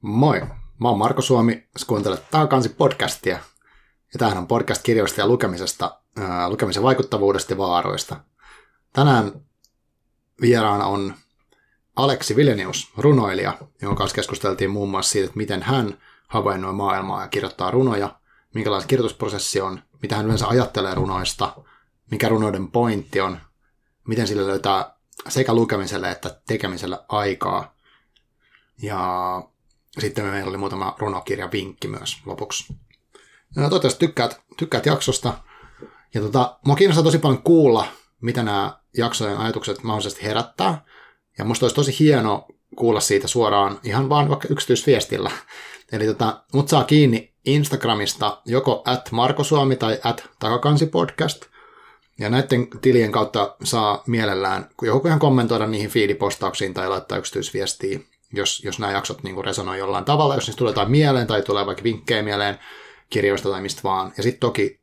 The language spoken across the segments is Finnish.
Moi, mä oon Marko Suomi, sä kuuntelet Taakansi podcastia. Ja tämähän on podcast kirjoista ja lukemisesta, ää, lukemisen vaikuttavuudesta ja vaaroista. Tänään vieraana on Aleksi Vilenius, runoilija, jonka kanssa keskusteltiin muun muassa siitä, että miten hän havainnoi maailmaa ja kirjoittaa runoja, minkälainen kirjoitusprosessi on, mitä hän yleensä ajattelee runoista, mikä runoiden pointti on, miten sille löytää sekä lukemiselle että tekemiselle aikaa. Ja sitten meillä oli muutama runokirja vinkki myös lopuksi. Ja toivottavasti tykkäät, tykkäät jaksosta. Ja tota, mua kiinnostaa tosi paljon kuulla, mitä nämä jaksojen ajatukset mahdollisesti herättää. Ja musta olisi tosi hieno kuulla siitä suoraan ihan vaan vaikka yksityisviestillä. Eli tota, mut saa kiinni Instagramista joko at markosuomi tai at takakansipodcast. Ja näiden tilien kautta saa mielellään joku ihan kommentoida niihin feedipostauksiin tai laittaa yksityisviestiä jos, jos nämä jaksot niin resonoi jollain tavalla, jos niistä tulee jotain mieleen tai tulee vaikka vinkkejä mieleen kirjoista tai mistä vaan. Ja sitten toki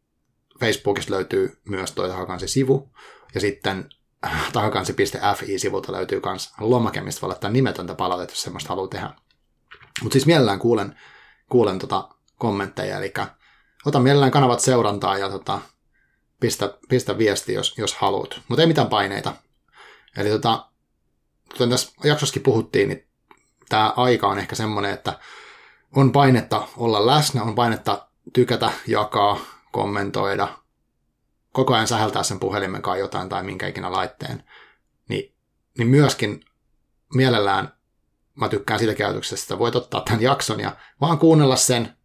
Facebookista löytyy myös toi Tahakansi sivu, ja sitten tahakansi.fi-sivulta löytyy myös lomake, mistä voi laittaa nimetöntä palautetta, jos semmoista haluaa tehdä. Mutta siis mielellään kuulen, kuulen tota kommentteja, eli ota mielellään kanavat seurantaa ja tota, pistä, pistä viesti, jos, jos haluat. Mutta ei mitään paineita. Eli tota, kuten tässä jaksossakin puhuttiin, niin tämä aika on ehkä semmoinen, että on painetta olla läsnä, on painetta tykätä, jakaa, kommentoida, koko ajan säheltää sen puhelimen kanssa jotain tai minkä ikinä laitteen, niin, niin myöskin mielellään mä tykkään siitä käytöksestä, että voit ottaa tämän jakson ja vaan kuunnella sen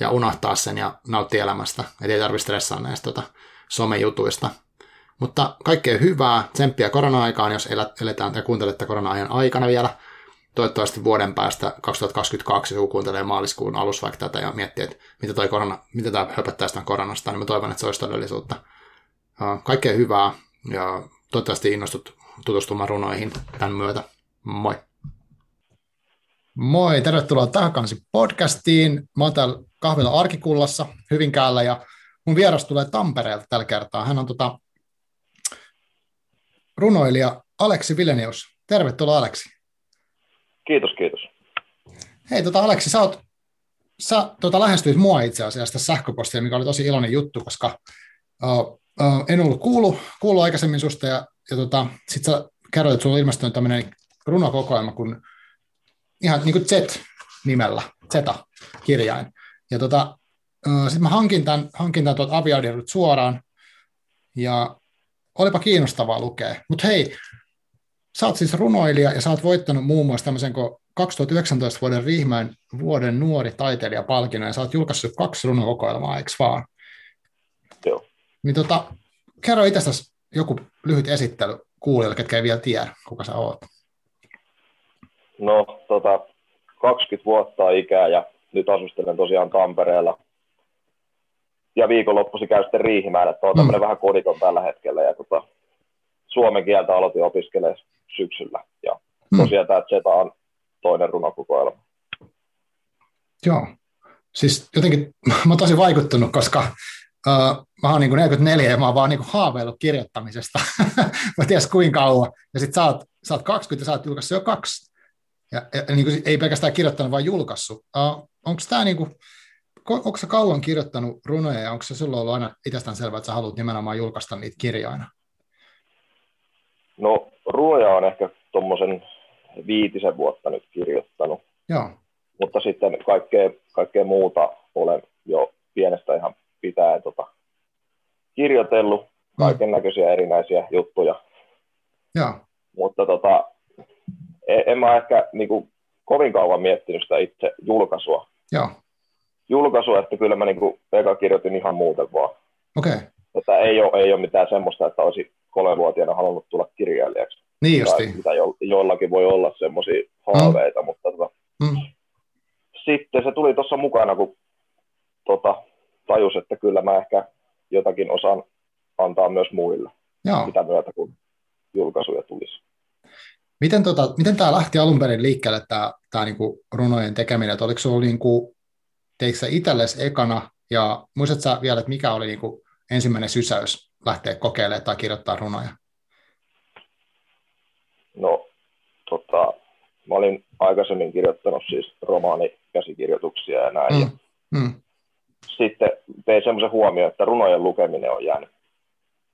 ja unohtaa sen ja nauttia elämästä, et ei tarvitse stressaa näistä tota, somejutuista. Mutta kaikkea hyvää, tsemppiä korona-aikaan, jos eletään ja kuuntelette korona-ajan aikana vielä – toivottavasti vuoden päästä 2022, joku kuuntelee maaliskuun alussa vaikka tätä ja miettii, että mitä, toi korona, mitä tämä höpöttää sitä koronasta, niin mä toivon, että se olisi todellisuutta. Kaikkea hyvää ja toivottavasti innostut tutustumaan runoihin tämän myötä. Moi! Moi, tervetuloa Tahakansi podcastiin. Mä oon täällä kahvilla Arkikullassa Hyvinkäällä ja mun vieras tulee Tampereelta tällä kertaa. Hän on tota, runoilija Aleksi Vilenius. Tervetuloa Aleksi. Kiitos, kiitos. Hei, tota Aleksi, sä, oot, sä tota, lähestyit mua itse asiassa tässä sähköpostia, mikä oli tosi iloinen juttu, koska uh, uh, en ollut kuullut, kuullut aikaisemmin susta, ja, ja tota, sit sä kerroit, että sulla on ilmestynyt tämmöinen runokokoelma kuin ihan niin kuin Z-nimellä, Z-kirjain. Ja tota, uh, sitten mä hankin tämän, hankin tämän Aviadirut suoraan, ja olipa kiinnostavaa lukea. Mutta hei, Sä oot siis runoilija ja sä oot voittanut muun muassa tämmöisen kuin 2019 vuoden Riihmäen vuoden nuori taiteilijapalkinnon ja sä oot julkaissut kaksi runokokoelmaa, eikö vaan? Joo. Niin tota, kerro itsestäsi joku lyhyt esittely kuulijoille, ketkä ei vielä tiedä, kuka sä oot. No, tota, 20 vuotta ikää ja nyt asustelen tosiaan Tampereella. Ja viikonloppuisin käy sitten Riihimäellä, että on tämmöinen mm. vähän koditon tällä hetkellä. Ja tota, suomen kieltä aloitin opiskelemaan syksyllä. Ja tosiaan tämä Zeta on toinen runokokoelma. Joo. Siis jotenkin mä oon tosi vaikuttunut, koska uh, mä oon niin 44 ja mä oon vaan niin haaveillut kirjoittamisesta. mä tiedän kuinka kauan. Ja sit sä oot, sä oot 20 ja sä oot julkaissut jo kaksi. Ja, ja niin kuin, ei pelkästään kirjoittanut, vaan julkaissut. Uh, onko tämä niin kuin, onko sä kauan kirjoittanut runoja ja onko se sulla ollut aina itsestään selvää, että sä haluat nimenomaan julkaista niitä kirjaina? No ruoja on ehkä tuommoisen viitisen vuotta nyt kirjoittanut. Joo. Mutta sitten kaikkea, kaikkea muuta olen jo pienestä ihan pitää tota, kirjoitellut, kaiken näköisiä erinäisiä juttuja. Joo. Mutta tota, en, en mä ehkä niin kuin, kovin kauan miettinyt sitä itse julkaisua. Joo. Julkaisua, että kyllä mä niin kuin, eka kirjoitin ihan muuten vaan. Okei. Okay. Että ei ole, ei ole mitään semmoista, että olisi kolmevuotiaana halunnut tulla kirjailijaksi. Niin justi. Mitä jo, joillakin voi olla semmoisia haaveita, mm. mutta tota, mm. sitten se tuli tuossa mukana, kun tota, tajus, että kyllä mä ehkä jotakin osaan antaa myös muille Joo. sitä myötä, kun julkaisuja tulisi. Miten, tota, miten tämä lähti alun perin liikkeelle, tämä, tämä niinku runojen tekeminen? Että oliko sinulla niinku, teikö itsellesi ekana, ja muistatko vielä, että mikä oli niinku ensimmäinen sysäys lähteä kokeilemaan tai kirjoittaa runoja? No, tota, mä olin aikaisemmin kirjoittanut siis romaanikäsikirjoituksia ja näin. Mm. Ja mm. Sitten tein semmoisen huomioon, että runojen lukeminen on jäänyt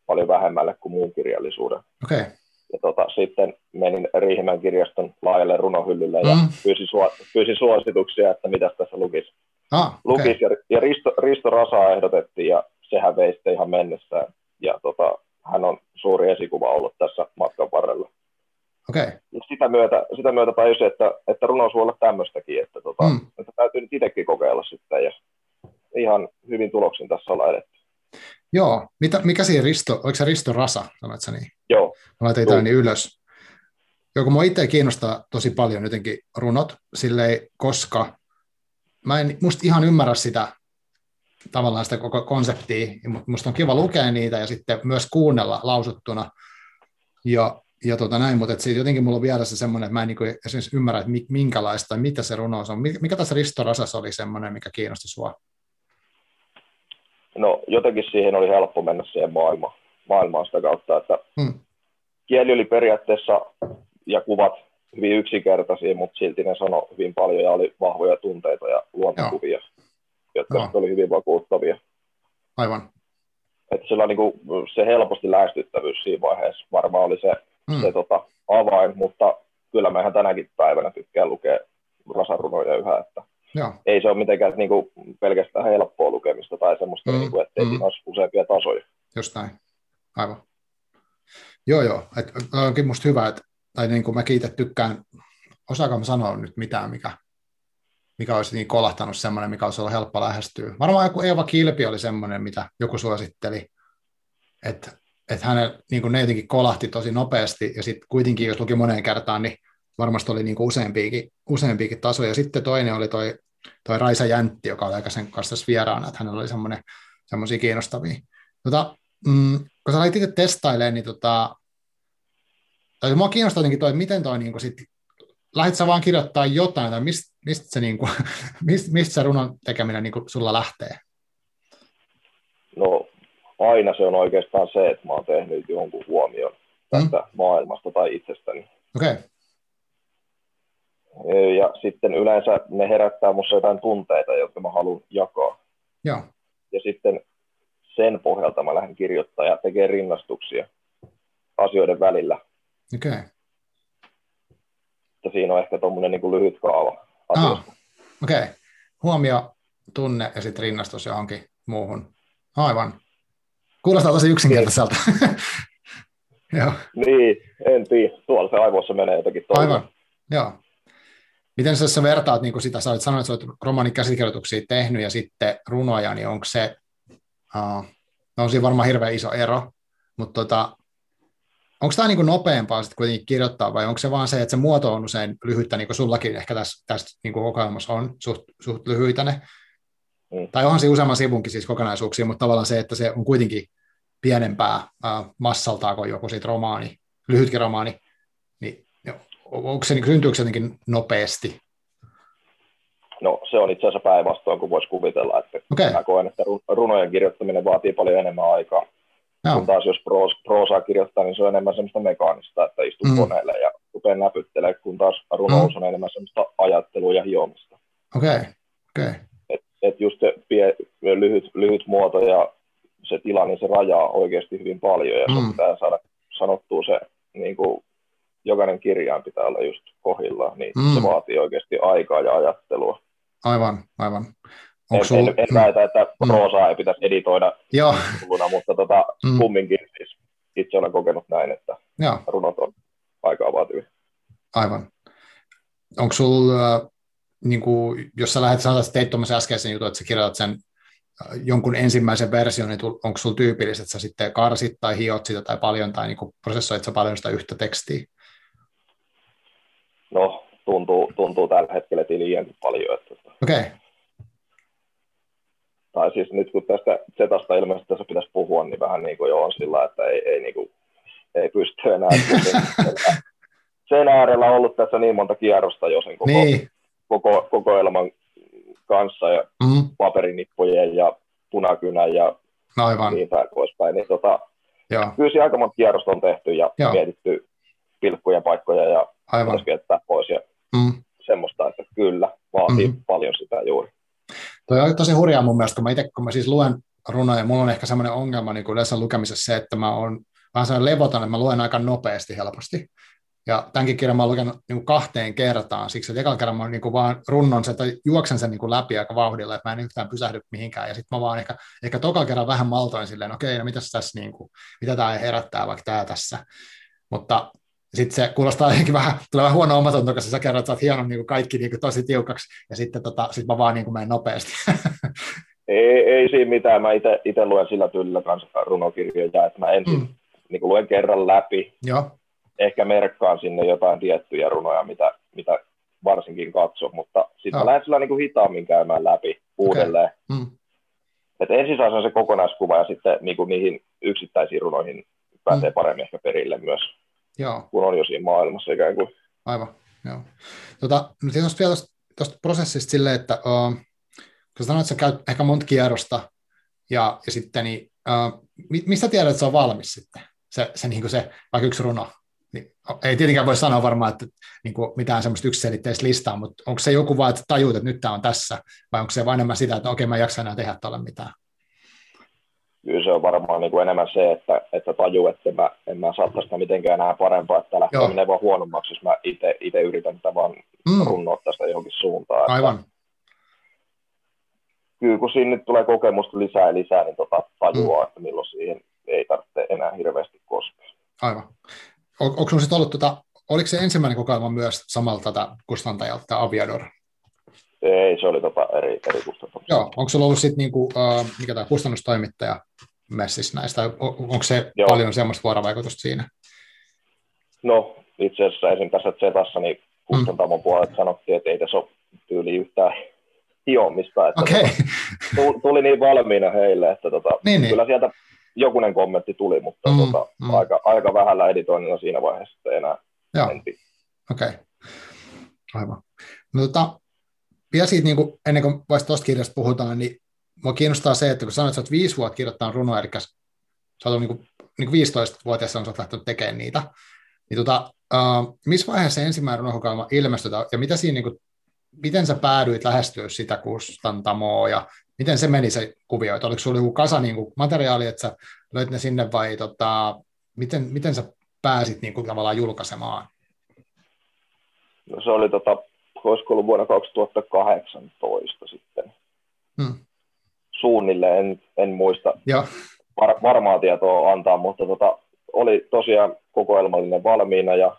paljon vähemmälle kuin muun kirjallisuuden. Okay. Ja tota, sitten menin Riihimän kirjaston laajalle runohyllylle ja mm. pyysin, suo, pyysin suosituksia, että mitä tässä lukisi. Ah, okay. lukis ja, ja Risto, Risto Rasaa ehdotettiin ja sehän vei sitten ihan mennessään. Ja tota, hän on suuri esikuva ollut tässä matkan varrella. Okay. Ja sitä myötä, sitä myötä tajusin, että, että runous voi olla tämmöistäkin, että, tota, mm. että täytyy nyt itsekin kokeilla sitten ja ihan hyvin tuloksin tässä ollaan edetty. Joo, Mitä, mikä siinä Risto, oliko se Risto Rasa, sanoit sä niin? Joo. Mä laitoin niin ylös. Joo, kun mua itse kiinnostaa tosi paljon jotenkin runot, silleen, koska mä en musta ihan ymmärrä sitä tavallaan sitä koko konseptia, mutta musta on kiva lukea niitä ja sitten myös kuunnella lausuttuna. Ja, ja tota näin, mutta siitä jotenkin mulla on vielä se semmoinen, että mä en niin esimerkiksi ymmärrä, että minkälaista tai mitä se runous on. Mikä tässä Risto Rasassa oli semmoinen, mikä kiinnosti sua? No jotenkin siihen oli helppo mennä siihen maailmaan, maailmaan sitä kautta, että hmm. kieli oli periaatteessa ja kuvat hyvin yksinkertaisia, mutta silti ne sanoi hyvin paljon ja oli vahvoja tunteita ja luontokuvia, Joo. Jotka Joo. oli hyvin vakuuttavia. Aivan. Että sillä niin kuin, se helposti lähestyttävyys siinä vaiheessa varmaan oli se, hmm. se tota, avain, mutta kyllä mä ihan tänäkin päivänä tykkään lukea rasarunoja yhä, että Joo. ei se ole mitenkään niin kuin, pelkästään helppoa lukemista tai semmoista, mm, niin kuin, että mm. siinä olisi useampia tasoja. Just näin, aivan. Joo, joo. Et, onkin musta hyvä, että, tai niin kuin mäkin itse tykkään, osaako mä sanoa nyt mitään, mikä, mikä olisi niin kolahtanut semmoinen, mikä olisi ollut helppo lähestyä. Varmaan joku Eeva Kilpi oli semmoinen, mitä joku suositteli, että, että hänen, niin ne jotenkin kolahti tosi nopeasti, ja sitten kuitenkin, jos luki moneen kertaan, niin varmasti oli niin useampiakin, useampiakin tasoja. Sitten toinen oli toi toi Raisa Jäntti, joka oli aika sen kanssa vieraana, että hänellä oli semmoisia kiinnostavia. Tota, mm, kun sä laitit itse testailemaan, niin tota, tai mua kiinnostaa jotenkin toi, miten toi niin sit, lähdit sä vaan kirjoittaa jotain, tai mistä mist se, niin kuin, mist, mistä se runon tekeminen niin kuin sulla lähtee? No aina se on oikeastaan se, että mä oon tehnyt jonkun huomion tästä mm. maailmasta tai itsestäni. Okei. Okay. Ja sitten yleensä ne herättää minussa jotain tunteita, jotka mä haluan jakaa. Joo. Ja sitten sen pohjalta mä lähden kirjoittamaan ja tekemään rinnastuksia asioiden välillä. Okei. Okay. siinä on ehkä tuommoinen niin lyhyt kaava ah, Okei. Okay. Huomio, tunne ja sitten rinnastus johonkin muuhun. Aivan. Kuulostaa tosi yksinkertaiselta. Joo. Niin, en tiedä. Tuolla se aivoissa menee jotakin toinen. Aivan, joo. Miten sä, sä vertaat niin sitä, sä olet sanonut, että sä olet romaanin käsikirjoituksia tehnyt ja sitten runoja, niin onko se, uh, no on siinä varmaan hirveän iso ero, mutta tota, onko tämä niin nopeampaa sitten kuitenkin kirjoittaa vai onko se vaan se, että se muoto on usein lyhyttä, niin kuin sullakin ehkä tässä, tässä niin kokoelmassa on suht, suht lyhyitä ne, mm. tai onhan se useamman sivunkin siis kokonaisuuksia, mutta tavallaan se, että se on kuitenkin pienempää uh, massaltaa kuin joku siitä romaani, lyhytkin romaani, onko se, niin syntyykö se jotenkin nopeasti? No se on itse asiassa päinvastoin, kun voisi kuvitella, että okay. mä koen, että runojen kirjoittaminen vaatii paljon enemmän aikaa. No. Kun taas jos proos, proosaa kirjoittaa, niin se on enemmän semmoista mekaanista, että istuu mm. koneelle ja rupeaa näpyttelee, kun taas runous mm. on enemmän semmoista ajattelua ja hiomista. Okei, okay. okay. Et, et just se pie, lyhyt, lyhyt muoto ja se tila, niin se rajaa oikeasti hyvin paljon ja mm. se pitää saada sanottua se niin kuin jokainen kirjaan pitää olla just kohillaan, niin mm. se vaatii oikeasti aikaa ja ajattelua. Aivan, aivan. Onko en, sul... en, en väitä, että mm. proosaa ei pitäisi editoida Joo. Kuluna, mutta tota, mm. kumminkin siis itse olen kokenut näin, että Joo. runot on aikaa vaativia. Aivan. Onko sulla, äh, niin kuin, jos sä lähdet että teit tuommoisen äskeisen jutun, että sä kirjoitat sen äh, jonkun ensimmäisen version, niin onko sulla tyypillistä, että sä sitten karsit tai hiot sitä tai paljon, tai niin prosessoit sä paljon sitä yhtä tekstiä? no, tuntuu, tuntuu tällä hetkellä, liiankin paljon. Että, okay. Tai siis nyt kun tästä Zetasta ilmeisesti tässä pitäisi puhua, niin vähän niin kuin jo on sillä, että ei, ei, niin kuin, ei pysty enää sen äärellä ollut tässä niin monta kierrosta jo sen koko, niin. koko, koko elämän kanssa ja mm. paperinippujen ja punakynän ja Aivan. niin päin poispäin. Niin tota, kyllä siinä aika monta kierrosta on tehty ja Joo. mietitty pilkkujen paikkoja ja Aivan. viettää pois. Ja mm. semmoista, että kyllä, vaatii mm. paljon sitä juuri. Toi on tosi hurjaa mun mielestä, kun mä itse, kun mä siis luen runoja, mulla on ehkä semmoinen ongelma niin kuin yleensä lukemisessa se, että mä oon vähän sellainen levoton, että mä luen aika nopeasti helposti. Ja tämänkin kirjan mä oon lukenut niin kuin kahteen kertaan, siksi että ekalla kerran mä niin kuin vaan runnon sen tai juoksen sen niin kuin läpi aika vauhdilla, että mä en yhtään pysähdy mihinkään. Ja sitten mä vaan ehkä, ehkä tokalla kerran vähän maltoin silleen, okei, okay, no mitäs tässä, niin kuin, mitä tämä herättää vaikka tämä tässä. Mutta sitten se kuulostaa jotenkin vähän, tulee vähän huono omatunto, koska sä kerrot, että sä oot hienon niin kuin kaikki niin kuin tosi tiukaksi, ja sitten tota, sit mä vaan niin kuin menen nopeasti. ei, ei siinä mitään, mä itse luen sillä tyylillä kanssa runokirjoja, että mä ensin mm. niin kuin luen kerran läpi, Joo. ehkä merkkaan sinne jotain tiettyjä runoja, mitä, mitä varsinkin katso, mutta sitten mä lähden sillä niin kuin hitaammin käymään läpi uudelleen. Okay. Mm. Et ensin saa se kokonaiskuva ja sitten niin kuin niihin yksittäisiin runoihin pääsee mm. paremmin ehkä perille myös. Joo. kun on jo siinä maailmassa ikään kuin. Aivan, joo. Tota, nyt jos vielä tuosta prosessista silleen, että uh, kun sanoit, että sä käyt ehkä monta kierrosta, ja, ja sitten, niin, uh, mistä tiedät, että se on valmis sitten, se, se, niin kuin se vaikka yksi runo? Niin, ei tietenkään voi sanoa varmaan, että niin kuin mitään semmoista yksiselitteistä listaa, mutta onko se joku vaan, että tajuut, että nyt tämä on tässä, vai onko se vain enemmän sitä, että okei, okay, mä en jaksa enää tehdä tuolle mitään? Kyllä se on varmaan niin kuin enemmän se, että, että taju, että mä, en mä saa tästä mitenkään enää parempaa, että lähtee menee vaan huonommaksi, jos mä itse yritän tätä vaan mm. runnoa tästä johonkin suuntaan. Aivan. Että, kyllä kun siinä nyt tulee kokemusta lisää ja lisää, niin tota tajuaa, mm. että milloin siihen ei tarvitse enää hirveästi koskea. Aivan. On, onko sitten ollut, tota, oliko se ensimmäinen kokoelma myös samalta tätä kustantajalta, Aviador? Ei, se oli tota eri, eri kustantaja. Joo, onko sulla ollut sitten, niinku, uh, mikä tämä kustannustoimittaja messissä näistä, on, onko se Joo. paljon semmoista vuorovaikutusta siinä? No, itse asiassa esim. tässä Zetassa, niin kustantamon mm. puolelta sanottiin, että ei tässä ole tyyli yhtään hiomista, että okay. tota, tuli niin valmiina heille, että tota, niin, niin. kyllä sieltä jokunen kommentti tuli, mutta mm, tota, mm. Aika, aika vähällä editoinnilla siinä vaiheessa enää Joo. Okei, okay. aivan. No, tota, vielä siitä, niin kuin, ennen kuin vasta tuosta kirjasta puhutaan, niin mua kiinnostaa se, että kun sanoit, että sä oot viisi vuotta kirjoittanut runoa, eli sä oot niin kuin, niin kuin 15-vuotiaassa on lähtenyt tekemään niitä, niin tota, uh, missä vaiheessa ensimmäinen runokokoelma ilmestyi, ja mitä siinä, niin kuin, miten sä päädyit lähestyä sitä kustantamoa, ja miten se meni se kuvio, että oliko sulla joku kasa niin kuin materiaali, että sä löit ne sinne, vai tota, miten, miten sä pääsit niin kuin, tavallaan julkaisemaan? No se oli tota, olisiko ollut vuonna 2018 sitten. Hmm. Suunnilleen, en, en muista ja. var, varmaa tietoa antaa, mutta tota, oli tosiaan kokoelmallinen valmiina ja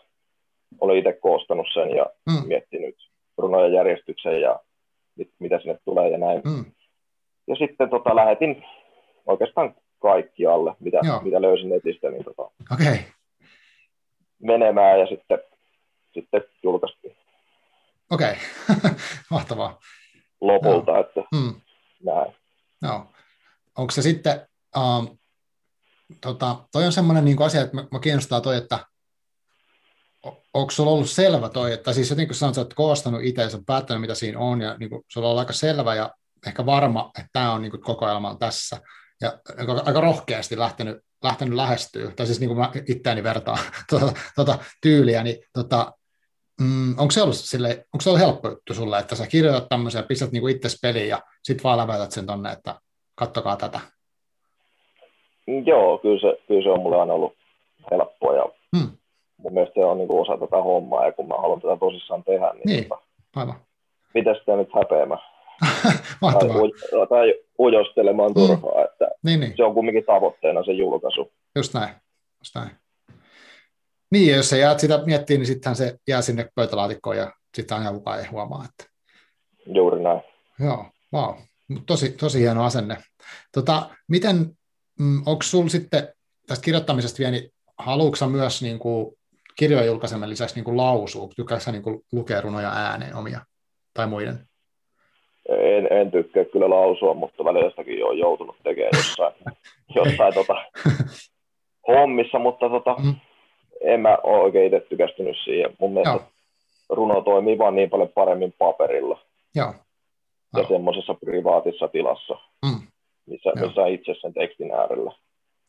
oli itse koostanut sen ja hmm. miettinyt runojen järjestyksen ja mit, mitä sinne tulee ja näin. Hmm. Ja sitten tota, lähetin oikeastaan kaikki alle, mitä, mitä löysin netistä, niin tota, okay. menemään ja sitten, sitten julkaistiin. Okei, okay. mahtavaa. Lopulta, no. että mm. näin. No. Onko se sitten, um, tota, toi on semmoinen niin asia, että mä, kiinnostaa toi, että onko sulla ollut selvä toi, että siis jotenkin kun sanoit, että olet koostanut itse ja päättänyt, mitä siinä on, ja niin kuin, sulla on ollut aika selvä ja ehkä varma, että tämä on niin kuin, kokoelma on tässä, ja aika rohkeasti lähtenyt, lähtenyt lähestyä, tai siis niin kuin mä itseäni vertaan tuota, tuota tyyliä, niin tota, Mm, onko se ollut sille, onko se ollut helppo juttu sulle, että sä kirjoitat tämmöisen ja pistät niinku itse peliin ja sitten vaan lävätät sen tonne, että kattokaa tätä? Joo, kyllä se, kyllä se on mulle aina ollut helppoa ja hmm. mun mielestä se on niinku osa tätä hommaa ja kun mä haluan tätä tosissaan tehdä, niin, niin tota, aivan. mitä sitä nyt häpeämä? Mahtavaa. Tai, uj- tai ujostelemaan hmm. turhaa, että niin, niin. se on kumminkin tavoitteena se julkaisu. Just näin, just näin. Niin, jos se jäät sitä miettii, niin sittenhän se jää sinne pöytälaatikkoon ja sitten aina kukaan ei huomaa. Että... Juuri näin. Joo, wow. Tosi, tosi hieno asenne. Tota, miten, mm, onko sinulla sitten tästä kirjoittamisesta vielä, niin haluatko myös niin kuin, kirjojen julkaisemen lisäksi niin kuin lausua? Tykkääkö niin kuin, lukea runoja ääneen omia tai muiden? En, en tykkää kyllä lausua, mutta välillä sitäkin on joutunut tekemään jossain, jossain tota, hommissa, mutta tota, mm en mä ole oikein itse tykästynyt siihen. Mun mielestä Joo. runo toimii vaan niin paljon paremmin paperilla. Joo. Ja semmoisessa privaatissa tilassa, mm. missä, missä itse sen tekstin äärellä.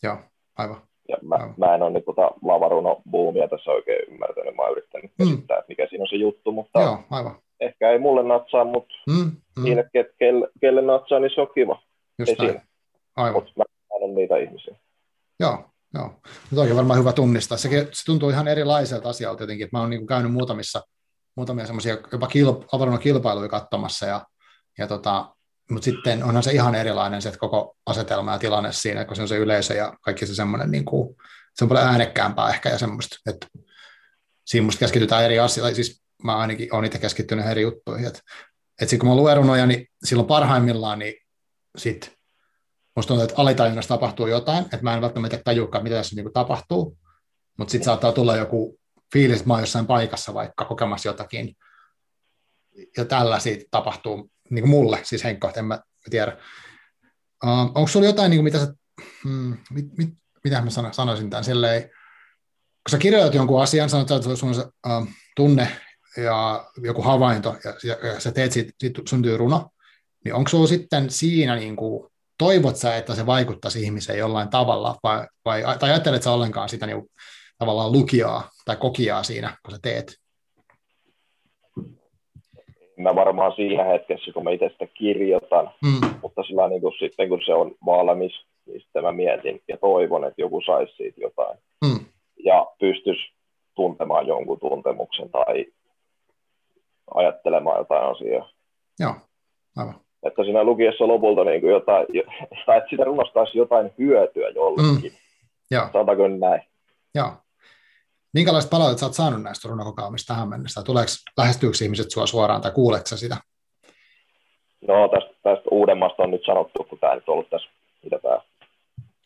Joo, aivan. Ja mä, no. mä en ole nyt tota lavaruno boomia tässä oikein ymmärtänyt. Mä oon yrittänyt mm. käsittää, että mikä siinä on se juttu, mutta Joo, aivan. ehkä ei mulle natsaa, mutta mm, mm. niille, kelle, kelle natsaa, niin se on kiva. Just ei näin. Aivan. Mutta mä en ole niitä ihmisiä. Joo, joo. Mutta onkin varmaan hyvä tunnistaa. Se, se tuntuu ihan erilaiselta asialta jotenkin, että mä oon niin käynyt muutamissa, muutamia semmoisia jopa kilp, kilpailuja katsomassa ja, ja tota, mutta sitten onhan se ihan erilainen se koko asetelma ja tilanne siinä, kun se on se yleisö ja kaikki se semmoinen, niin kuin, se on paljon äänekkäämpää ehkä ja semmoista, että siinä musta keskitytään eri asioihin, siis mä ainakin olen itse keskittynyt eri juttuihin, että, että sitten kun mä luen runoja, niin silloin parhaimmillaan, niin sitten musta tuntuu, että alitajunnassa tapahtuu jotain, että mä en välttämättä tajukaan, mitä tässä niin tapahtuu, mutta sitten saattaa tulla joku fiilis, että mä oon jossain paikassa vaikka kokemassa jotakin, ja tällä siitä tapahtuu niin kuin mulle, siis Henkko, en mä tiedä. Uh, onko sulla jotain, niin kuin mitä sä, hmm, mit, mit, mitä mä sanoisin tämän silleen, kun sä kirjoitat jonkun asian, sanot, että sun on uh, tunne ja joku havainto, ja, ja, ja sä teet siitä, siitä syntyy runo, niin onko sulla sitten siinä, niin kuin, toivot sä, että se vaikuttaisi ihmiseen jollain tavalla, vai, vai tai ajattelet sä ollenkaan sitä niin tavallaan lukijaa tai kokijaa siinä, kun sä teet? mä varmaan siinä hetkessä, kun mä itse sitä kirjoitan, mm. mutta sillä niin kuin sitten kun se on valmis, niin sitten mä mietin ja toivon, että joku saisi siitä jotain. Mm. Ja pystyisi tuntemaan jonkun tuntemuksen tai ajattelemaan jotain asiaa. Joo, aivan. Että siinä lukiessa lopulta niin kuin jotain, tai että sitä runostaisi jotain hyötyä jollekin. Mm. Joo. Sanotaanko näin? Joo. Minkälaista palautetta olet saanut näistä runokokoamista tähän mennessä? Tuleeko, lähestyykö ihmiset sinua suoraan tai kuuletko sitä? No tästä, tästä uudemmasta on nyt sanottu, kun tämä nyt on ollut tässä mitä tämä,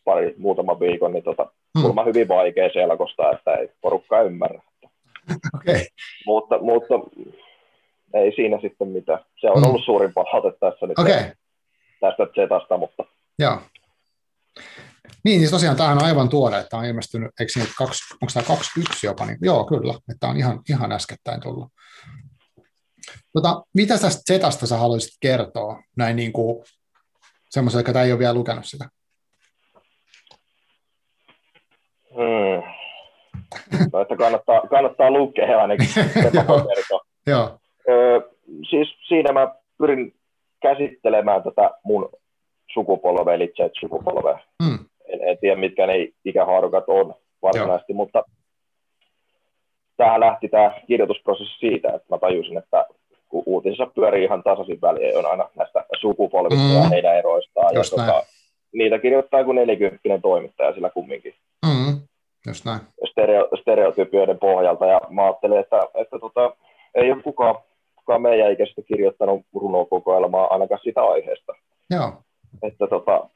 pari, muutama viikon, niin tota, hmm. on hyvin vaikea selkosta, että ei porukka ymmärrä. okay. mutta, mutta ei siinä sitten mitään. Se on hmm. ollut suurin palaute tässä nyt okay. tästä Zetasta, mutta Joo. Niin, siis tosiaan tämähän on aivan tuore, että on ilmestynyt, eikö niin, kaksi, onko tämä 21 jopa, niin joo, kyllä, että on ihan, ihan äskettäin tullut. Tota, mitä tästä Zetasta sä haluaisit kertoa näin niin kuin semmoiselle, joka ei ole vielä lukenut sitä? Hmm. Että kannattaa, kannattaa lukea ainakin, joo, joo. Öö, siis siinä mä pyrin käsittelemään tätä mun sukupolvea, eli Z-sukupolvea. Hmm en, en tiedä mitkä ne ikähaarukat on varsinaisesti, Joo. mutta tähän lähti tämä kirjoitusprosessi siitä, että mä tajusin, että kun uutisissa pyörii ihan tasaisin väliä on aina näistä sukupolvista mm. ja heidän eroistaan. Just ja tota, niitä kirjoittaa kuin 40 toimittaja sillä kumminkin. Mm. Just näin. Stereo, stereotypioiden pohjalta. Ja mä ajattelin, että, että tota, ei ole kukaan, kukaan meidän ikäistä kirjoittanut runokokoelmaa ainakaan sitä aiheesta. Joo. Että tota,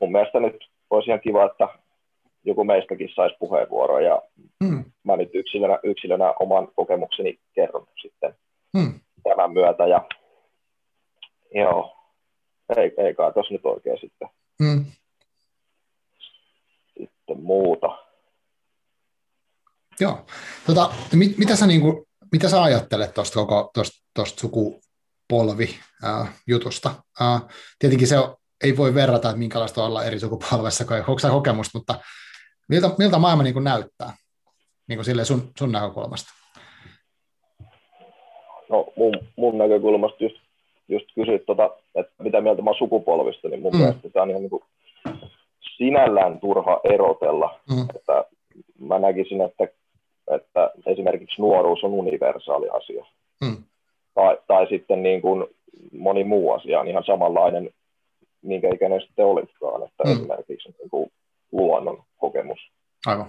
mun mielestä nyt olisi ihan kiva, että joku meistäkin saisi puheenvuoroa ja hmm. mä nyt yksilönä, yksilönä oman kokemukseni kerron sitten hmm. tämän myötä ja joo, ei, ei kai tuossa nyt oikein sitten, hmm. sitten muuta. Joo. Tota, mit, mitä, sä, niin kuin, mitä sä ajattelet tuosta koko tosta, tosta sukupolvi äh, jutusta? Äh, tietenkin se on, ei voi verrata, että minkälaista olla eri sukupolvessa, kun onko se kokemus, mutta miltä, miltä maailma niin kuin näyttää niin kuin sun, sun näkökulmasta? No mun, mun näkökulmasta just, just kysyt, tota, että mitä mieltä mä sukupolvista, niin mun mm. mielestä tämä on ihan niin kuin sinällään turha erotella. Mm. Että mä näkisin, että, että esimerkiksi nuoruus on universaali asia. Mm. Tai, tai sitten niin kuin moni muu asia on ihan samanlainen minkä ikäinen sitten olisikaan, että mm. esimerkiksi niin kuin luonnon kokemus. Aivan.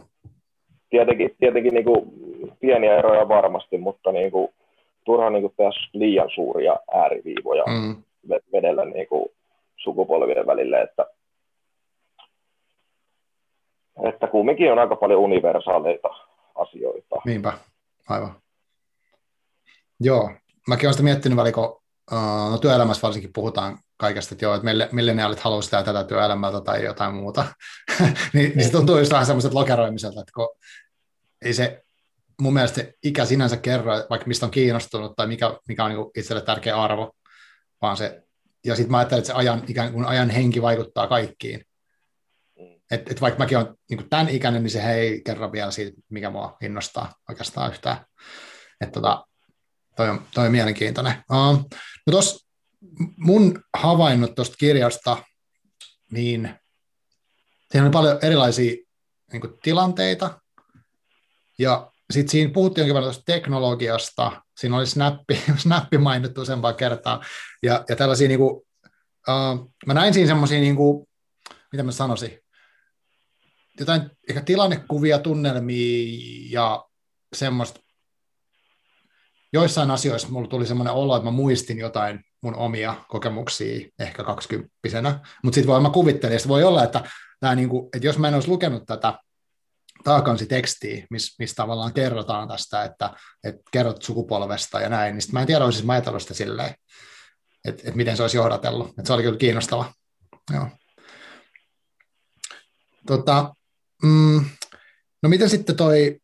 Tietenkin, tietenkin niin kuin pieniä eroja varmasti, mutta niin kuin, turha niin kuin tehdä liian suuria ääriviivoja mm. vedellä niin kuin sukupolvien välille, että, että kumminkin on aika paljon universaaleita asioita. Niinpä, aivan. Joo, mäkin olen sitä miettinyt, valiko, uh, no työelämässä varsinkin puhutaan kaikesta, että joo, että milleniaalit haluaa sitä tätä työelämältä tai jotain muuta, niin, niin se tuntuu just vähän semmoiset lokeroimiselta, että kun ei se mun mielestä se ikä sinänsä kerro, vaikka mistä on kiinnostunut tai mikä, mikä on niin itselle tärkeä arvo, vaan se, ja sitten mä ajattelen, että se ajan, ikään kuin ajan henki vaikuttaa kaikkiin. Et, et vaikka mäkin olen niin tämän ikäinen, niin se ei kerro vielä siitä, mikä mua innostaa oikeastaan yhtään. Että tota, toi, on, toi on mielenkiintoinen. Uh, no tos, mun havainnot tuosta kirjasta, niin siinä oli paljon erilaisia niin kuin, tilanteita, ja sitten siinä puhuttiin jonkin verran teknologiasta, siinä oli snappi, snappi mainittu useampaa kertaa, ja, ja tällaisia, niin kuin, uh, mä näin siinä semmoisia, niin mitä mä sanoisin, jotain ehkä tilannekuvia, tunnelmia ja semmoista. Joissain asioissa mulla tuli semmoinen olo, että mä muistin jotain mun omia kokemuksia ehkä kaksikymppisenä, mutta sitten voi mä kuvittelin, että voi olla, että, tämä niinku, että jos mä en olisi lukenut tätä taakansi-tekstiä, missä mis tavallaan kerrotaan tästä, että, että kerrot sukupolvesta ja näin, niin mä en tiedä, olisin mä ajatellut sitä silleen, että, että miten se olisi johdatellut. Että se oli kyllä kiinnostava. Joo. Tota, mm, no miten sitten toi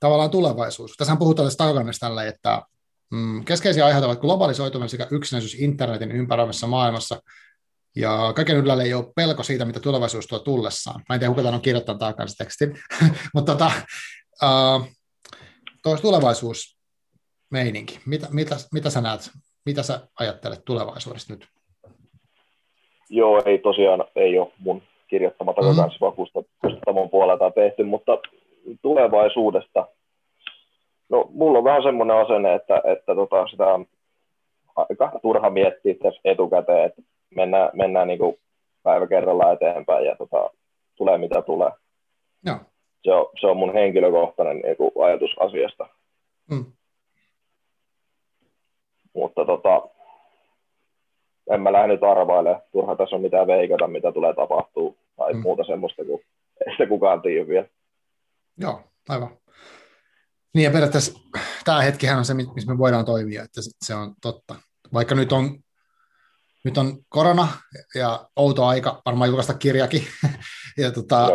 tavallaan tulevaisuus? Tässä puhutaan tästä takakannesta tällä, että mm, keskeisiä aiheita ovat globalisoituminen sekä yksinäisyys internetin ympäröimässä maailmassa, ja kaiken yllä ei ole pelko siitä, mitä tulevaisuus tuo tullessaan. Mä en tiedä, kuka tämän on kirjoittanut takansa tekstin, mutta tota, uh, tuo tulevaisuusmeininki, mitä, mitä, mitä sä näet, mitä sä ajattelet tulevaisuudesta nyt? Joo, ei tosiaan, ei ole mun kirjoittama mm-hmm. vaan Kustamon puolelta tehty, mutta tulevaisuudesta, no mulla on vähän semmoinen asenne, että, että tota, sitä on aika turha miettiä tässä etukäteen, että mennään, mennään niin kuin päivä kerrallaan eteenpäin ja tota, tulee mitä tulee. Joo. Se, on, se on mun henkilökohtainen niin kuin ajatus asiasta. Mm. Mutta tota, en mä lähde nyt arvailemaan. Turha tässä on mitään veikata, mitä tulee tapahtuu tai mm. muuta semmoista, kun ei sitä kukaan tiedä vielä. Joo, aivan. Niin ja periaatteessa tämä hetkihän on se, missä me voidaan toimia, että se on totta. Vaikka nyt on nyt on korona ja outo aika, varmaan julkaista kirjakin, ja tota,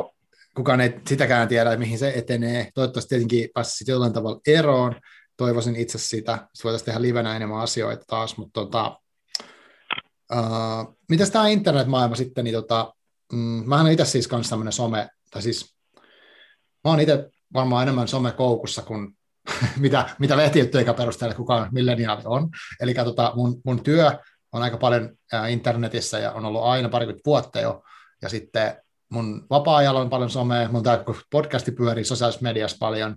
kukaan ei sitäkään tiedä, mihin se etenee. Toivottavasti tietenkin pääsisi jollain tavalla eroon. Toivoisin itse sitä, että voitaisiin tehdä livenä enemmän asioita taas, mutta tota, uh, mitäs tämä internetmaailma sitten, niin tota, mm, mähän olen itse siis kanssa tämmöinen some, tai siis mä oon itse varmaan enemmän somekoukussa kuin mitä, mitä lehtijuttuja perusteella kukaan milleniaali on. Eli tota, mun, mun työ on aika paljon internetissä ja on ollut aina parikymmentä vuotta jo. Ja sitten mun vapaa-ajalla on paljon somea, mun tämä podcasti pyörii sosiaalisessa mediassa paljon.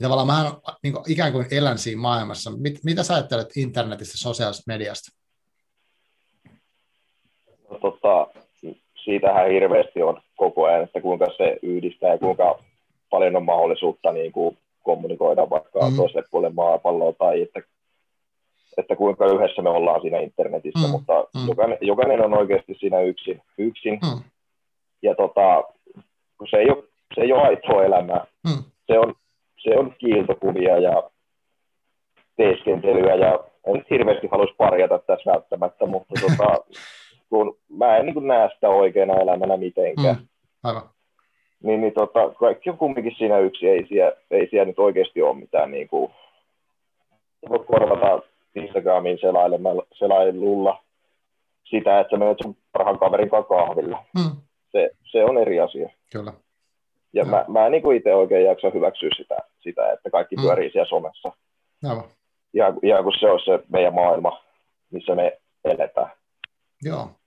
Ja tavallaan mä niin kuin, ikään kuin elän siinä maailmassa. Mit, mitä sä ajattelet internetistä, sosiaalisesta mediasta? No, tota, siitähän hirveästi on koko ajan, että kuinka se yhdistää ja kuinka paljon on mahdollisuutta niin kuin kommunikoida vaikka mm. toiselle puolelle maapalloa tai että että kuinka yhdessä me ollaan siinä internetissä, mm, mutta mm. Jokainen, jokainen on oikeasti siinä yksin. yksin. Mm. Ja tota, se ei ole, se ei ole aitoa elämää, mm. se, on, se on kiiltokuvia ja teeskentelyä ja en hirveästi haluaisi parjata tässä välttämättä, mutta tota, kun mä en niin näe sitä oikeana elämänä mitenkään. Mm. Aivan. Niin, niin tota, kaikki on kumminkin siinä yksi, ei siellä, ei siellä nyt oikeasti ole mitään niin kuin, voit korvata Instagramin selailulla sitä, että menet sun parhaan kaverin kanssa kahvilla. Hmm. Se, se on eri asia. Kyllä. Ja mä, mä en niin itse oikein jaksa hyväksyä sitä, sitä että kaikki hmm. pyörii siellä somessa. Aivan. Ja, ja kun se on se meidän maailma, missä me eletään. Joo.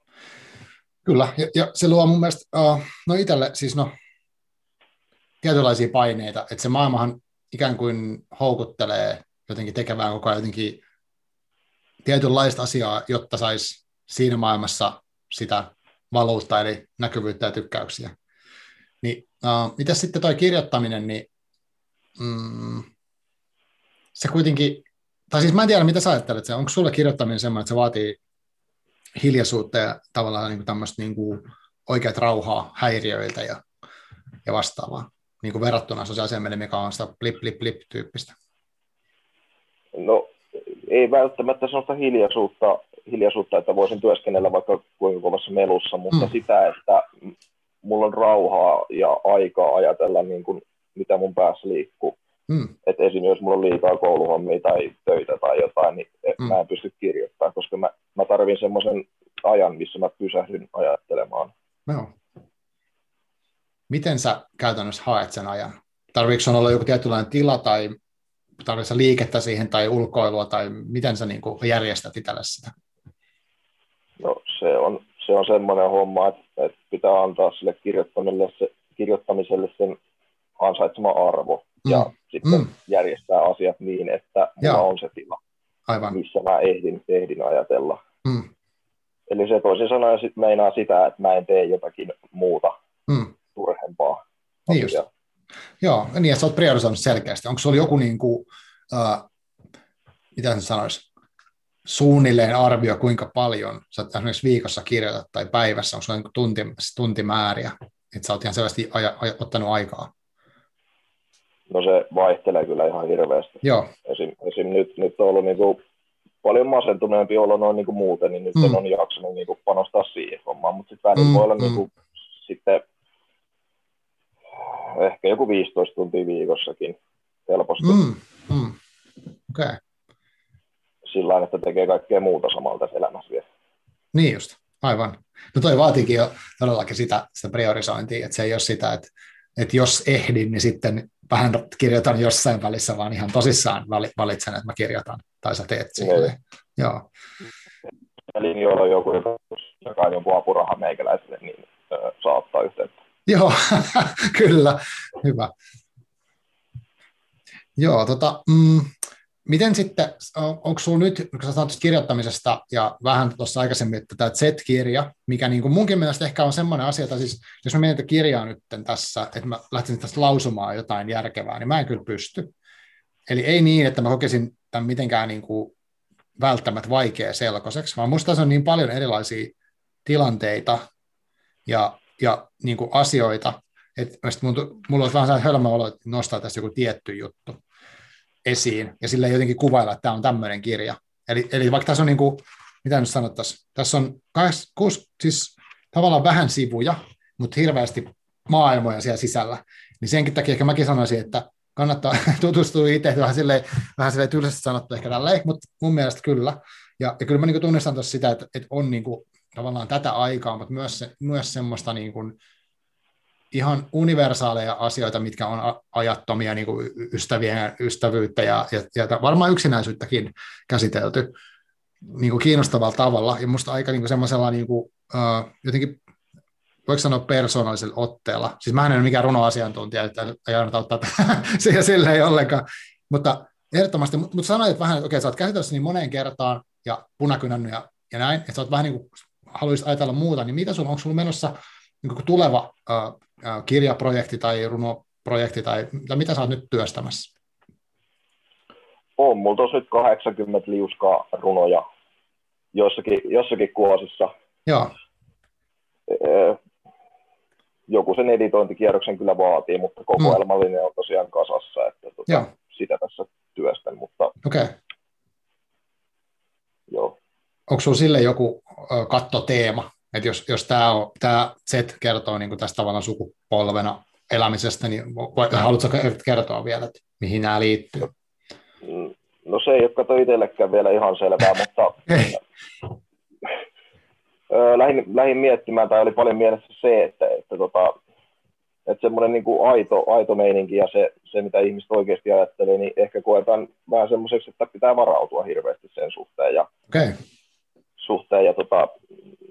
Kyllä, ja, ja se luo mun mielestä, uh, no itselle siis no, tietynlaisia paineita, että se maailmahan ikään kuin houkuttelee jotenkin tekemään koko ajan jotenkin tietynlaista asiaa, jotta saisi siinä maailmassa sitä valuutta, eli näkyvyyttä ja tykkäyksiä. Niin, uh, mitä sitten tuo kirjoittaminen, niin mm, se kuitenkin, tai siis mä en tiedä, mitä sä ajattelet, onko sulle kirjoittaminen semmoinen, että se vaatii hiljaisuutta ja tavallaan niin kuin tämmöistä niin kuin oikeat rauhaa häiriöiltä ja, ja vastaavaa, niin kuin verrattuna sosiaaliseen mediaan, mikä on sitä blip, blip, blip tyyppistä? No ei välttämättä sellaista hiljaisuutta, hiljaisuutta, että voisin työskennellä vaikka kuinka kovassa melussa, mutta mm. sitä, että mulla on rauhaa ja aikaa ajatella, niin kuin, mitä mun päässä liikkuu. Mm. Että esimerkiksi jos mulla on liikaa kouluhommia tai töitä tai jotain, niin mm. mä en pysty kirjoittamaan, koska mä, mä tarvin semmoisen ajan, missä mä pysähdyn ajattelemaan. Joo. Miten sä käytännössä haet sen ajan? Tarviiko olla joku tietynlainen tila tai tarvitsetko liikettä siihen tai ulkoilua tai miten sä niin kuin järjestät itselle sitä? No se on, se on semmoinen homma, että, että pitää antaa sille kirjoittamiselle, se, kirjoittamiselle sen ansaitsema arvo mm. ja sitten mm. järjestää asiat niin, että mulla on se tila, Aivan. missä mä ehdin, ehdin ajatella. Mm. Eli se toisin sanoen sit meinaa sitä, että mä en tee jotakin muuta mm. turhempaa. Niin just. Joo, niin että sä oot priorisoinut selkeästi. Onko sulla joku, niin kuin, uh, mitä sen sanoisi, suunnilleen arvio, kuinka paljon sä esimerkiksi viikossa kirjoitat tai päivässä, onko sulla niin tunti, tuntimääriä, että sä oot ihan selvästi aja, aja, ottanut aikaa? No se vaihtelee kyllä ihan hirveästi. Joo. Esim, esim nyt, nyt on ollut niin kuin paljon masentuneempi olo noin niin kuin muuten, niin nyt mm. on jaksanut niin kuin panostaa siihen hommaan, mutta sitten välillä mm, voi olla mm. niin kuin, sitten ehkä joku 15 tuntia viikossakin helposti. Mm, mm. Okay. Sillä että tekee kaikkea muuta samalla tässä elämässä vielä. Niin just, aivan. No toi vaatiikin jo todellakin sitä, sitä priorisointia, että se ei ole sitä, että, että jos ehdin, niin sitten vähän kirjoitan jossain välissä, vaan ihan tosissaan valitsen, että mä kirjoitan, tai sä teet silleen. Joo. Eli jolla on joku, joka on joku apuraha meikäläiselle, niin saa ottaa yhteyttä. Joo, kyllä, hyvä. Joo, tota, mm, miten sitten, onko sinulla nyt, kun sä kirjoittamisesta ja vähän tuossa aikaisemmin, että tämä Z-kirja, mikä niin kuin munkin mielestä ehkä on semmoinen asia, että siis, jos mä mietin kirjaa nyt tässä, että mä lähtisin tästä lausumaan jotain järkevää, niin mä en kyllä pysty. Eli ei niin, että mä kokisin tämän mitenkään niin kuin välttämättä vaikea selkoiseksi, vaan musta tässä on niin paljon erilaisia tilanteita ja ja niin kuin asioita, että mulla olisi vähän hölmä olo, että nostaa tässä joku tietty juttu esiin, ja sille jotenkin kuvailla, että tämä on tämmöinen kirja. Eli, eli vaikka tässä on, niin kuin, mitä nyt sanottaisiin, tässä on kahdeksan, kuusi, siis tavallaan vähän sivuja, mutta hirveästi maailmoja siellä sisällä, niin senkin takia ehkä mäkin sanoisin, että kannattaa tutustua itse vähän silleen, vähän silleen tylsästi sanottu ehkä tälleen, mutta mun mielestä kyllä. Ja, ja kyllä mä niin tunnistan tuossa sitä, että, että on niin kuin tavallaan tätä aikaa, mutta myös, se, myös semmoista niin kuin ihan universaaleja asioita, mitkä on ajattomia niin kuin ystävien ystävyyttä ja, ja, ja varmaan yksinäisyyttäkin käsitelty niin kuin kiinnostavalla tavalla ja musta aika niin kuin semmoisella niin kuin, uh, jotenkin voiko sanoa persoonallisella otteella. Siis mä en ole mikään runoasiantuntija, että ei aina ottaa siihen sille ei ollenkaan, mutta ehdottomasti, mutta, mutta sanoit vähän, että okei, sä oot käsitellyt niin moneen kertaan ja punakynännyt ja, ja näin, että sä oot vähän niin kuin haluaisit ajatella muuta, niin mitä sulla, onko sulla menossa niin tuleva äh, kirjaprojekti tai runoprojekti, tai, tai mitä sä oot nyt työstämässä? On, mulla on nyt 80 liuskaa runoja jossakin, jossakin kuosissa. Joo. Joku sen editointikierroksen kyllä vaatii, mutta kokoelmallinen mm. on tosiaan kasassa, että tuota, sitä tässä työstän. Mutta... Okei. Okay. Joo onko sinulla sille joku kattoteema, että jos, jos tämä, on, tämä Z kertoo niin kuin tästä tavallaan sukupolvena elämisestä, niin haluatko kertoa vielä, että mihin nämä liittyy? No se ei ole kato itsellekään vielä ihan selvää, mutta lähdin, lähdin miettimään, tai oli paljon mielessä se, että, että, tota, että semmoinen niin kuin aito, aito meininki ja se, se, mitä ihmiset oikeasti ajattelee, niin ehkä koetaan vähän semmoiseksi, että pitää varautua hirveästi sen suhteen. Ja, okay suhteen. Ja tota,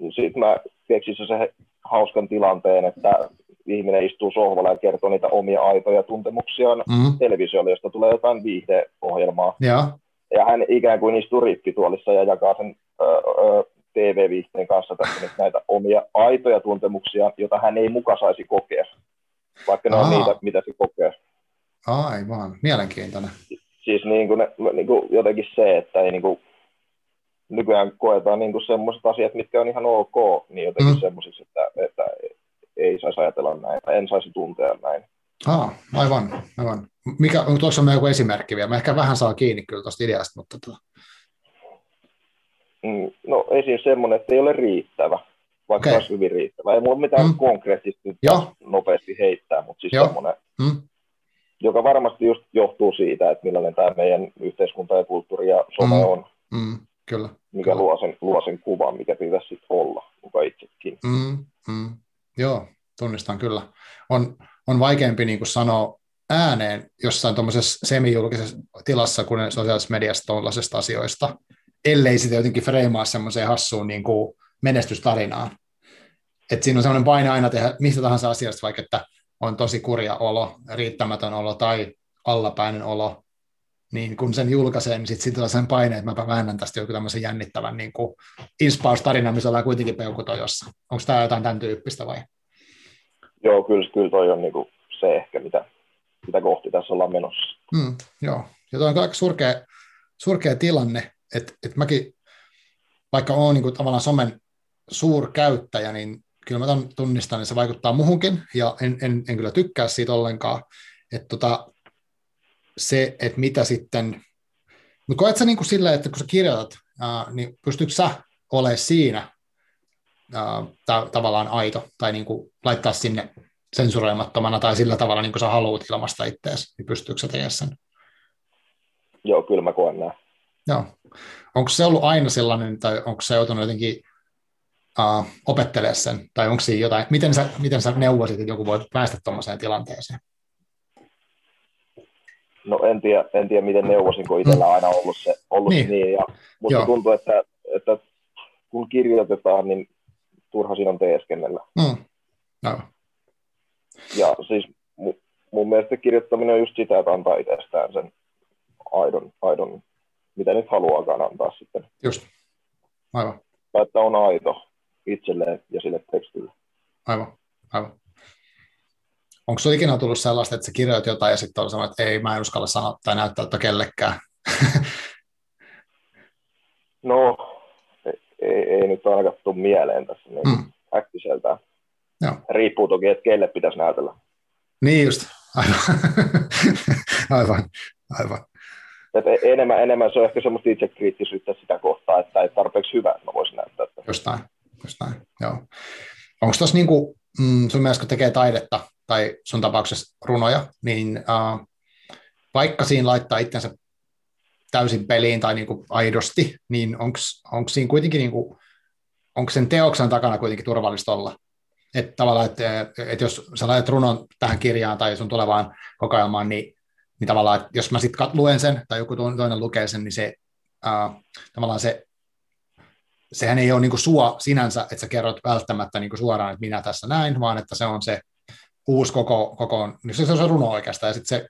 sitten mä keksin se hauskan tilanteen, että ihminen istuu sohvalla ja kertoo niitä omia aitoja tuntemuksiaan mm. televisiolle, josta tulee jotain viihdeohjelmaa. Ja. ja hän ikään kuin istuu rippituolissa ja jakaa sen öö, TV-viihteen kanssa tässä nyt näitä omia aitoja tuntemuksia, joita hän ei muka saisi kokea, vaikka ne Aha. on niitä, mitä se kokee. Aivan, mielenkiintoinen. Siis niin kuin, niin kuin jotenkin se, että ei niin kuin nykyään koetaan niin semmoiset asiat, mitkä on ihan ok, niin jotenkin mm. semmoisiksi, että, että ei saisi ajatella näin, en saisi tuntea näin. Ah, aivan, aivan. Mikä, tuossa on joku esimerkki vielä. Mä ehkä vähän saa kiinni kyllä tuosta ideasta, mutta... Tuota. Mm, no esim. semmoinen, että ei ole riittävä, vaikka okay. olisi hyvin riittävä. Ei mulla mitään mm. konkreettisesti nopeasti heittää, mutta siis semmoinen, mm. joka varmasti just johtuu siitä, että millainen tämä meidän yhteiskunta ja kulttuuri ja some mm. on. Mm. Kyllä. Mikä kyllä. Luo, sen, luo sen kuvan, mikä pitäisi sitten olla muka itsekin. Mm, mm. Joo, tunnistan kyllä. On, on vaikeampi niin kuin sanoa ääneen jossain tuommoisessa semijulkisessa tilassa kuin sosiaalisessa mediassa tuollaisesta asioista, ellei sitä jotenkin freimaa semmoiseen hassuun niin kuin menestystarinaan. Et siinä on semmoinen paine aina tehdä mistä tahansa asiasta, vaikka että on tosi kurja olo, riittämätön olo tai allapäinen olo, niin kun sen julkaisee, niin sitten sit on sen paine, että mäpä väännän tästä joku tämmöisen jännittävän niin kuin missä ollaan kuitenkin peukutojossa. Onko tämä jotain tämän tyyppistä vai? Joo, kyllä, kyllä toi on niin kuin se ehkä, mitä, mitä kohti tässä ollaan menossa. Mm, joo, ja toi on aika surkea, surkea tilanne, että, että mäkin, vaikka olen niin kuin tavallaan somen suurkäyttäjä, niin kyllä mä tunnistan, että se vaikuttaa muhunkin, ja en, en, en kyllä tykkää siitä ollenkaan. Että tota, se, että mitä sitten, mutta koet sä niin kuin sillä, että kun sä kirjoitat, ää, niin pystyykö sä olemaan siinä ää, ta- tavallaan aito, tai niin kuin laittaa sinne sensuroimattomana tai sillä tavalla, niin kuin sä haluat ilmasta itseäsi, niin pystyykö sä tekemään sen? Joo, kyllä mä koen näin. Joo. Onko se ollut aina sellainen, tai onko se joutunut jotenkin uh, opettelemaan sen, tai onko siinä jotain, miten sä, miten sä neuvosit, että joku voi päästä tuommoiseen tilanteeseen? No en tiedä, en tiedä miten neuvosin, kun itsellä on aina ollut se, ollut niin. niin ja musta tuntuu, että, että kun kirjoitetaan, niin turha siinä on teeskennellä. Mm. No. Ja siis mun mielestä kirjoittaminen on just sitä, että antaa itsestään sen aidon, aidon mitä nyt haluaakaan antaa sitten. Just, aivan. Tai että on aito itselleen ja sille tekstille. Aivan, aivan. Onko sinulla ikinä tullut sellaista, että sä kirjoit jotain ja sitten on sanonut, että ei, mä en uskalla sanoa tai näyttää että kellekään? no, ei, ei, nyt ainakaan tule mieleen tässä niin mm. äkkiseltään. Joo. Riippuu toki, että kelle pitäisi näytellä. Niin just, aivan. aivan, aivan. Että e- enemmän, enemmän se on ehkä semmoista itsekriittisyyttä sitä kohtaa, että ei tarpeeksi hyvä, että mä voisin näyttää. Just näin, joo. Onko tuossa niinku, mm, sun mielestä kun tekee taidetta, tai sun tapauksessa runoja, niin uh, vaikka siinä laittaa itsensä täysin peliin tai niin kuin aidosti, niin onko siinä kuitenkin, niin kuin, onko sen teoksen takana kuitenkin turvallista olla? Että tavallaan, että, että jos sä laitat runon tähän kirjaan tai sun tulevaan kokoelmaan, niin, niin tavallaan, että jos mä sitten luen sen tai joku toinen lukee sen, niin se uh, tavallaan se, sehän ei ole niin kuin sua sinänsä, että sä kerrot välttämättä niin kuin suoraan, että minä tässä näin, vaan että se on se uusi koko, koko niin se on se runo oikeastaan, ja sitten se,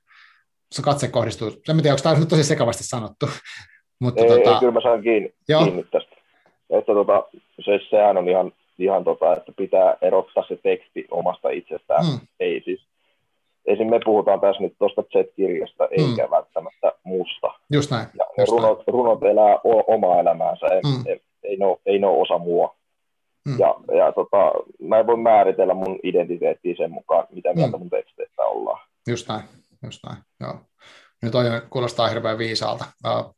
se katse kohdistuu, en tiedä, onko tämä nyt tosi sekavasti sanottu. Mutta ei, tota... ei, kyllä mä saan kiinni, kiinni tästä. Että tota, se, sehän on ihan, ihan tota, että pitää erottaa se teksti omasta itsestään. Hmm. Ei siis, esim. me puhutaan tässä nyt tuosta Z-kirjasta, hmm. eikä välttämättä musta. Just näin. Ja just runot, näin. runot elää o- omaa elämäänsä, ei, hmm. ei, ei, ne ole, ei ne ole osa mua. Mm. Ja, ja tota, mä en voi määritellä mun identiteettiä sen mukaan, mitä mieltä mm. mun teksteistä ollaan. Just näin, just näin, joo. Nyt toi kuulostaa hirveän viisaalta. Uh,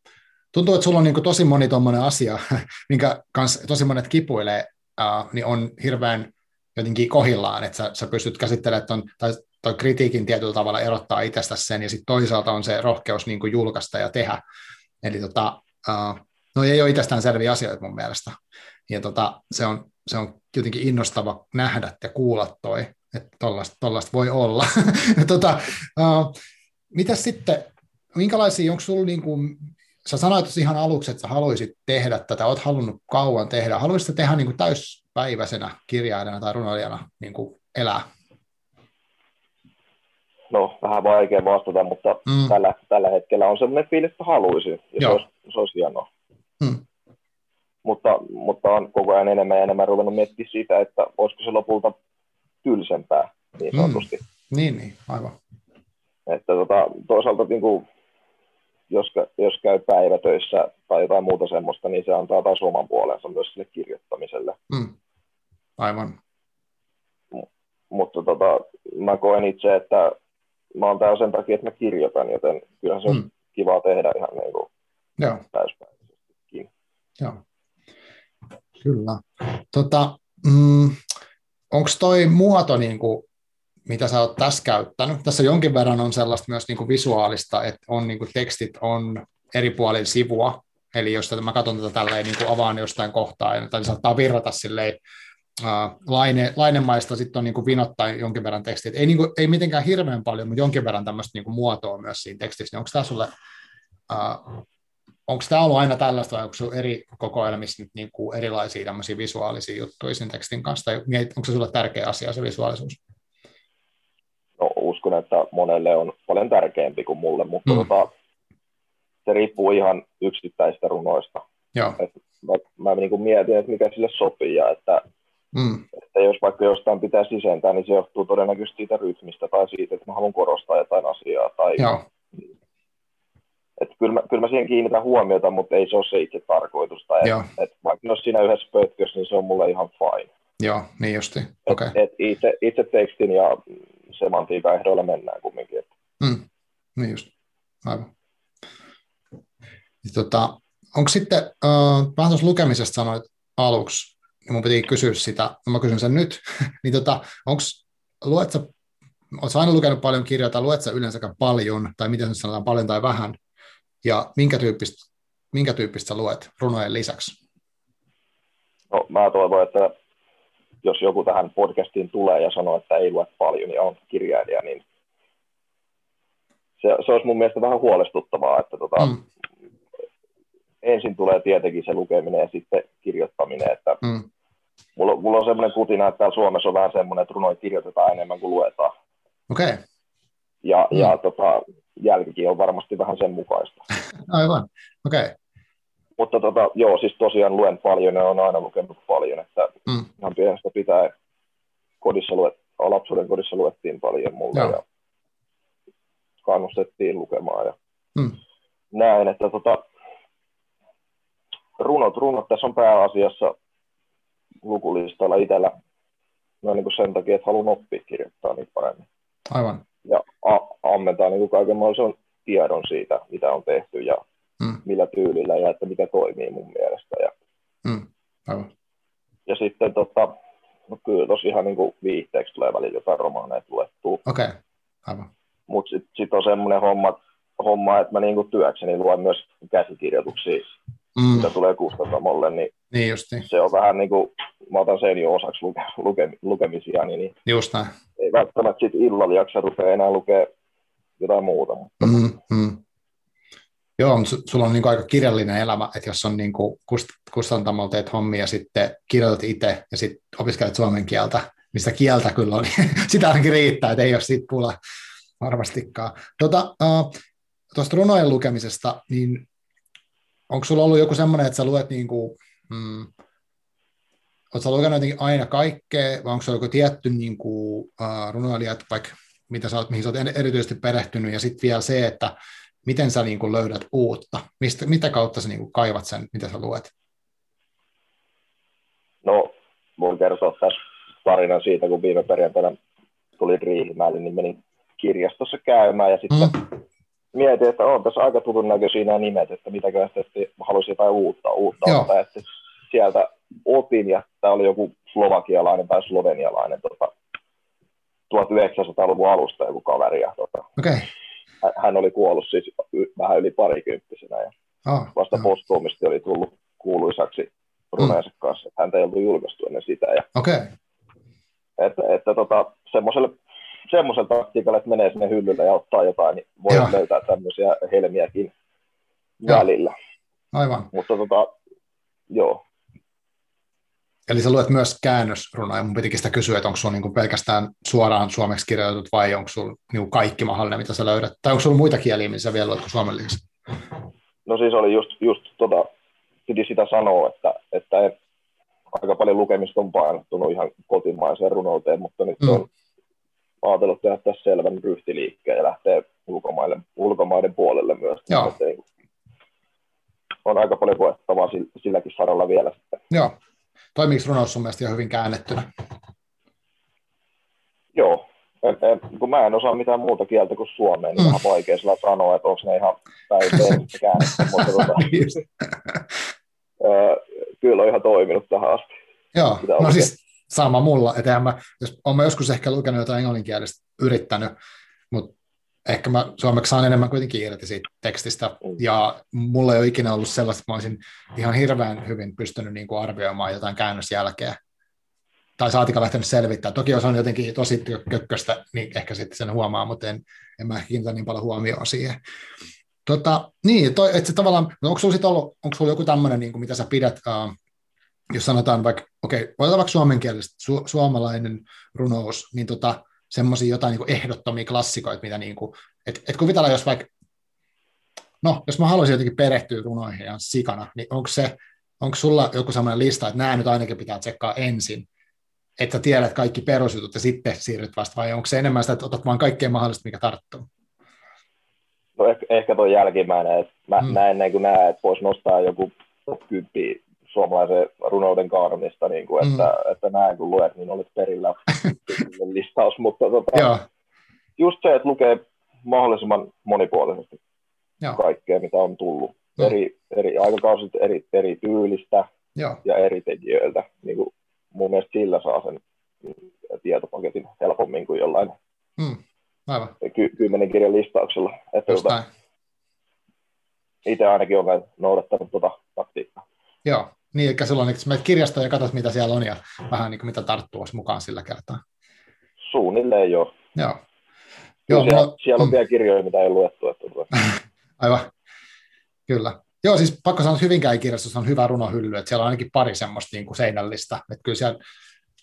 tuntuu, että sulla on niin tosi moni tuommoinen asia, minkä kanssa tosi monet kipuilee, uh, niin on hirveän jotenkin kohillaan, että sä, sä pystyt käsittelemään ton, tai toi kritiikin tietyllä tavalla erottaa itsestä sen, ja sitten toisaalta on se rohkeus niin julkaista ja tehdä. Eli tota, uh, no ei ole itsestään selviä asioita mun mielestä. Ja tota, se, on, se on jotenkin innostava nähdä ja kuulla toi, että tollaista voi olla. tota, uh, mitä sitten, minkälaisia, onko sulla niin kuin, sä sanoit ihan aluksi, että sä haluaisit tehdä tätä, oot halunnut kauan tehdä, haluaisit tehdä niin kuin täyspäiväisenä kirjailijana tai runoilijana niin kuin elää? No, vähän vaikea vastata, mutta mm. tällä, tällä hetkellä on sellainen fiilis, että haluaisin, ja se olisi, se olisi hienoa. Mm mutta, mutta on koko ajan enemmän ja enemmän ruvennut miettimään sitä, että olisiko se lopulta tylsempää niin mm. sanotusti. Mm. Niin, niin, aivan. Että tota, toisaalta niin kuin, jos, jos käy päivätöissä tai jotain muuta semmoista, niin se antaa taas oman puolensa myös sille kirjoittamiselle. Mm. Aivan. M- mutta tota, mä koen itse, että mä oon täällä sen takia, että mä kirjoitan, joten kyllähän se mm. on kiva tehdä ihan niin kuin Joo. täyspäiväisestikin. Joo. Kyllä. Tota, mm, Onko toi muoto, niin kuin, mitä sä oot tässä käyttänyt? Tässä jonkin verran on sellaista myös niin kuin visuaalista, että on niin kuin tekstit on eri puolilla sivua, eli jos tätä, mä katson tätä tälleen niin kuin avaan jostain kohtaa, tai saattaa virrata silleen laine, lainemaista sitten on niin vinottaa jonkin verran tekstiä. Ei, niin kuin, ei mitenkään hirveän paljon, mutta jonkin verran tämmöistä niin muotoa myös siinä tekstissä. Niin onko tämä sulle, uh, onko tämä ollut aina tällaista vai onko eri kokoelmissa nyt niin kuin erilaisia tämmöisiä visuaalisia juttuja sen tekstin kanssa? Onko se sulle tärkeä asia se visuaalisuus? No uskon, että monelle on paljon tärkeämpi kuin mulle, mutta mm. tota, se riippuu ihan yksittäisistä runoista. Joo. Et mä, mä niin kuin mietin, että mikä sille sopii ja että, mm. että jos vaikka jostain pitää sisentää, niin se johtuu todennäköisesti siitä rytmistä tai siitä, että mä haluan korostaa jotain asiaa. Tai, Joo. Että kyllä, mä, kyllä mä siihen kiinnitän huomiota, mutta ei se ole se itse tarkoitus. Tai et, et vaikka jos siinä yhdessä pötkössä, niin se on mulle ihan fine. Joo, niin justi. Okay. Et, et itse, itse tekstin ja semantiikan ehdoilla mennään kumminkin. Mm. Niin just. Aivan. Tota, onko sitten, uh, vähän tuossa lukemisesta sanoit aluksi, niin mun piti kysyä sitä, no mä kysyn sen nyt, niin tota, onko, luet sä, aina lukenut paljon kirjoja, tai luet sä yleensäkään paljon, tai miten sanotaan paljon tai vähän, ja minkä tyyppistä, minkä tyyppistä sä luet runojen lisäksi? No, mä toivon, että jos joku tähän podcastiin tulee ja sanoo, että ei lue paljon ja on kirjailija, niin se, se olisi mun mielestä vähän huolestuttavaa, että tota, mm ensin tulee tietenkin se lukeminen ja sitten kirjoittaminen. Että mm. mulla, mulla on semmoinen kutina, että täällä Suomessa on vähän semmoinen, että runoja kirjoitetaan enemmän kuin luetaan. Okei. Okay. Ja, mm. ja tota, jälkikin on varmasti vähän sen mukaista. Aivan, okei. Okay. Mutta tota, joo, siis tosiaan luen paljon ja olen aina lukenut paljon, että mm. ihan pienestä pitää kodissa luet, lapsuuden kodissa luettiin paljon mulle joo. ja kannustettiin lukemaan ja mm. näin, että tota, runot, runot tässä on pääasiassa lukulistalla itsellä no niin kuin sen takia, että haluan oppia kirjoittaa niin paremmin. Aivan. Ja a- ammentaa niin kaiken mahdollisen tiedon siitä, mitä on tehty ja mm. millä tyylillä ja että mikä toimii mun mielestä. Ja, mm. Aivan. ja sitten tota, no kyllä tosi ihan niin kuin viihteeksi tulee välillä jotain romaaneja luettua. Okei, okay. aivan. Mutta sitten sit on semmoinen homma, homma, että mä niin kuin työkseni luen myös käsikirjoituksia mm. mitä tulee kustantamolle, niin, niin justi. se on vähän niin kuin, mä otan sen jo osaksi luke, luke, lukemisia, niin, niin Just näin. ei välttämättä sitten illalla jaksa rupea enää lukea jotain muuta. Mutta... Mm, mm. Joo, mutta sulla on niin aika kirjallinen elämä, että jos on niin kustantamolta teet hommia sitten kirjoitat itse ja sitten opiskelet suomen kieltä, mistä kieltä kyllä on, niin sitä ainakin riittää, että ei ole siitä pula varmastikaan. Tuota, uh, tuosta runojen lukemisesta, niin onko sulla ollut joku semmoinen, että sä luet niin kuin, mm, Oletko lukenut jotenkin aina kaikkea, vai onko se joku tietty niin kuin, uh, runoilija, vaikka mitä sä oot, mihin sä oot erityisesti perehtynyt, ja sitten vielä se, että miten sä niin kuin löydät uutta, Mistä, mitä kautta sä niin kuin kaivat sen, mitä sä luet? No, voin kertoa tässä tarinan siitä, kun viime perjantaina tuli Riihimäelle, niin menin kirjastossa käymään, ja sitten mm mietin, että on tässä aika tutun näköisiä nämä nimet, että mitäkö sitten haluaisin jotain uutta, uutta Joo. ottaa. Että sieltä otin, ja tämä oli joku slovakialainen tai slovenialainen tota, 1900-luvun alusta joku kaveri. Ja, tota, okay. hän oli kuollut siis vähän yli parikymppisenä, ja oh, vasta oh. postuumisti oli tullut kuuluisaksi runeensa mm. kanssa. Häntä ei ollut julkaistu ennen sitä. Ja, okay. Että, että tota, semmoiselle semmoisen taktiikalla, että menee sinne hyllylle ja ottaa jotain, niin voi Joo. löytää tämmöisiä helmiäkin joo. välillä. Aivan. Mutta tota, joo. Eli sä luet myös käännösrunoja. Mun pitikin sitä kysyä, että onko sulla niinku pelkästään suoraan suomeksi kirjoitut vai onko sulla niinku kaikki mahdollinen, mitä sä löydät? Tai onko sulla muita kieliä, missä vielä luet kuin suomen lisäksi? No siis oli just, just tota, piti sitä sanoa, että, että aika paljon lukemista on painottunut ihan kotimaiseen runouteen, mutta nyt mm. on ajatellut tehdä tässä selvän ryhtiliikkeen ja lähteä ulkomaille, ulkomaiden puolelle myös. Joo. On aika paljon koettavaa silläkin saralla vielä sitten. Joo. Toimiiko runous sun mielestä hyvin käännettynä? Joo. En, en, kun mä en osaa mitään muuta kieltä kuin suomea, niin mm. vähän vaikea sillä sanoa, että onko ne ihan päin käännetty, mutta tota, kyllä on ihan toiminut tähän asti. Joo, no siis sama mulla, että mä, jos olen joskus ehkä lukenut jotain englanninkielistä yrittänyt, mutta ehkä mä suomeksi saan enemmän kuitenkin irti siitä tekstistä, ja mulla ei ole ikinä ollut sellaista, että mä olisin ihan hirveän hyvin pystynyt niin kuin arvioimaan jotain käännösjälkeä. tai saatika lähtenyt selvittää. Toki jos on jotenkin tosi kökköstä, niin ehkä sitten sen huomaa, mutta en, en mä kiinnitä niin paljon huomioon siihen. Tota, niin, toi, että se tavallaan, no onko sulla ollut, onko sulla joku tämmöinen, niin kuin mitä sä pidät, uh, jos sanotaan vaikka, okei, okay, otetaan vaikka suomenkielistä, su, suomalainen runous, niin tota, semmoisia jotain niin ehdottomia klassikoita, mitä niin kuin, et, et kuvitellaan, jos vaikka, no, jos mä haluaisin jotenkin perehtyä runoihin ihan sikana, niin onko se, onko sulla joku sellainen lista, että nämä nyt ainakin pitää tsekkaa ensin, että tiedät kaikki perusjutut ja sitten siirryt vasta, vai onko se enemmän sitä, että otat vaan kaikkea mahdollista, mikä tarttuu? No ehkä, ehkä tuo jälkimmäinen, että mä mm. näen niin kuin näen, että voisi nostaa joku kymppi suomalaisen runouden kaarmista, niin kuin, että, mm. että näin kun luet, niin olet perillä listaus, mutta tota, just se, että lukee mahdollisimman monipuolisesti Joo. kaikkea, mitä on tullut. Joo. Eri, eri aikakausit, eri, eri tyylistä Joo. ja eri tekijöiltä. Niin kuin mun mielestä sillä saa sen tietopaketin helpommin kuin jollain mm. Aivan. Ky- kymmenen kirjan listauksella. Että tota, itse ainakin olen noudattanut tuota taktiikkaa. Joo, niin, eli sulla on, että menet kirjastoon ja katsot, mitä siellä on, ja vähän niin kuin mitä tarttuu mukaan sillä kertaa. Suunnilleen joo. Joo. Joo, siellä, mulla... siellä on mm. vielä kirjoja, mitä ei luettu. Että... Tuota. Aivan, kyllä. Joo, siis pakko sanoa, että Hyvinkään kirjastossa on hyvä runohylly, että siellä on ainakin pari semmoista niin kuin seinällistä, että kyllä siellä,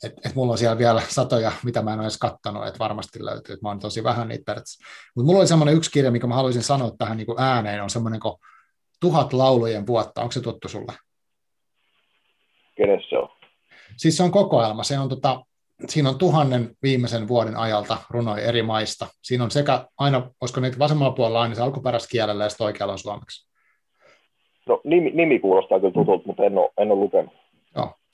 että, että mulla on siellä vielä satoja, mitä mä en ole edes kattanut, että varmasti löytyy, että mä oon tosi vähän niitä periaatteessa. Mutta mulla oli semmoinen yksi kirja, mikä mä haluaisin sanoa tähän niin kuin ääneen, on semmoinen kuin Tuhat laulujen vuotta, onko se tuttu sulle? Kenes se on? Siis se on kokoelma, se on tota, siinä on tuhannen viimeisen vuoden ajalta runoja eri maista. Siinä on sekä aina, olisiko niitä vasemmalla puolella aina se alkuperäiskielellä ja sitten oikealla on suomeksi. No nimi, nimi kuulostaa kyllä tutulta, mutta en ole, en ole lukenut.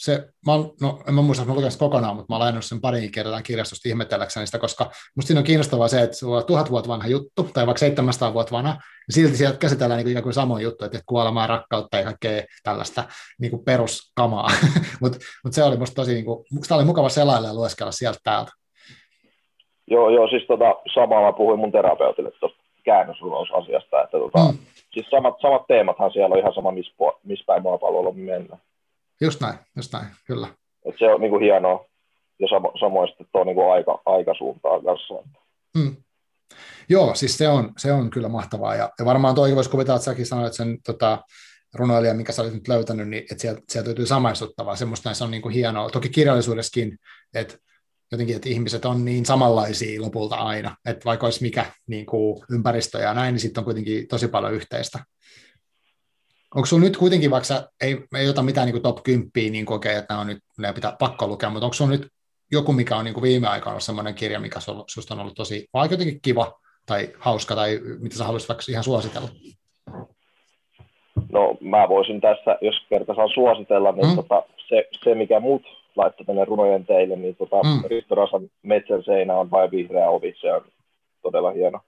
Se, mä, no, en mä muista, että mä lukenut kokonaan, mutta mä olen lainannut sen parin kerran kirjastosta ihmetelläkseni sitä, koska musta siinä on kiinnostavaa se, että sulla on tuhat vuotta vanha juttu, tai vaikka 700 vuotta vanha, ja silti sieltä käsitellään niin kuin samoin juttu, että kuolemaa, rakkautta ja kaikkea tällaista niin kuin peruskamaa. mutta mut se oli musta tosi, niin kuin, musta oli mukava selailla ja lueskella sieltä täältä. Joo, joo, siis tota, samaa mä puhuin mun terapeutille tuosta käännösrunousasiasta, että tota, mm. siis samat, samat teemathan siellä on ihan sama, missä miss päin maapallolla mennään. Just näin, just näin, kyllä. Et se on niin kuin hienoa, ja samo, samoin sitten tuo niin kuin aika, aikasuuntaa kanssa. Mm. Joo, siis se on, se on kyllä mahtavaa, ja, ja varmaan toi voisi kuvitella, että säkin sanoit sen tota, runoilija, mikä sä olit nyt löytänyt, niin että sieltä, sieltä löytyy samaistuttavaa, semmoista näissä on niin kuin hienoa, toki kirjallisuudessakin, että jotenkin, että ihmiset on niin samanlaisia lopulta aina, että vaikka olisi mikä niin kuin ympäristö ja näin, niin sitten on kuitenkin tosi paljon yhteistä. Onko sinulla nyt kuitenkin, vaikka sä ei, ei ota mitään niin kuin top 10, niin kuin, että nämä on nyt, ne pitää pakko lukea, mutta onko sinulla nyt joku, mikä on niin kuin viime aikoina ollut sellainen kirja, mikä sinusta on ollut tosi, vai jotenkin kiva tai hauska, tai mitä sä haluaisit vaikka ihan suositella? No mä voisin tässä, jos kerta saan suositella, niin mm. tota, se, se, mikä muut laittaa tänne runojen teille, niin tota, mm. Risto Rasan Metsän seinä on vain vihreä ovi, se on todella hieno.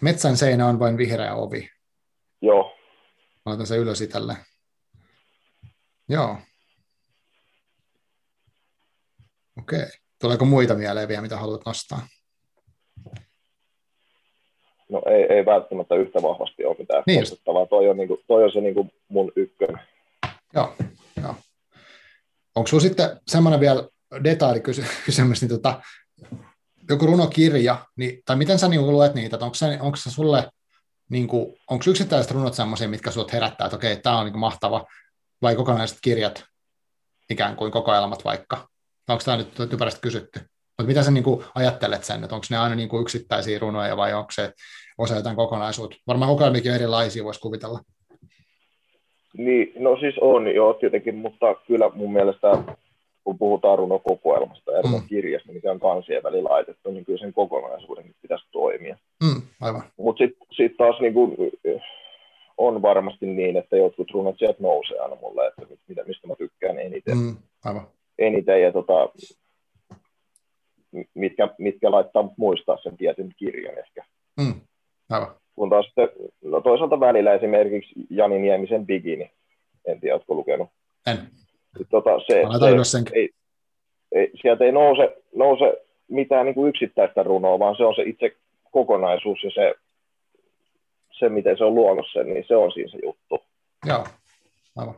Metsän seinä on vain vihreä ovi. Joo, Mä laitan sen ylös itselle. Joo. Okei. Tuleeko muita mieleen vielä, mitä haluat nostaa? No ei, ei välttämättä yhtä vahvasti ole mitään niin nostettavaa. Toi on, niinku, toi on se niinku mun ykkönen. Joo, joo. Onko sinulla sitten semmoinen vielä detailikysymys, niin tota, joku runokirja, niin, tai miten sä niin luet niitä, onko se, onko se sulle niin onko yksittäiset runot sellaisia, mitkä sinut herättää, että okei, tämä on niin kuin mahtava, vai kokonaiset kirjat, ikään kuin kokoelmat vaikka? Onko tämä nyt typerästi kysytty? Mutta mitä sä niin kuin ajattelet sen, että onko ne aina niin kuin yksittäisiä runoja vai onko se osa jotain kokonaisuutta? Varmaan kokoelmikin erilaisia, voisi kuvitella. Niin, no siis on joo tietenkin, mutta kyllä mun mielestä kun puhutaan runokokoelmasta ja mm. kirjasta, mikä on kansien välillä laitettu, niin kyllä sen kokonaisuuden pitäisi toimia. Mm, aivan. Mutta sitten sit taas niin kun, on varmasti niin, että jotkut runot sieltä nousee aina mulle, että mitä, mistä mä tykkään eniten. Mm, aivan. Eniten ja tota, mitkä, mitkä laittaa muistaa sen tietyn kirjan ehkä. Mm, aivan. Kun taas sitten, no toisaalta välillä esimerkiksi Jani Niemisen Bigini, en tiedä, oletko lukenut. En. Tota, se, se, ei, ei, sieltä ei nouse, nouse mitään niin kuin yksittäistä runoa, vaan se on se itse kokonaisuus ja se, se miten se on luonut sen, niin se on siinä se juttu. Joo, aivan.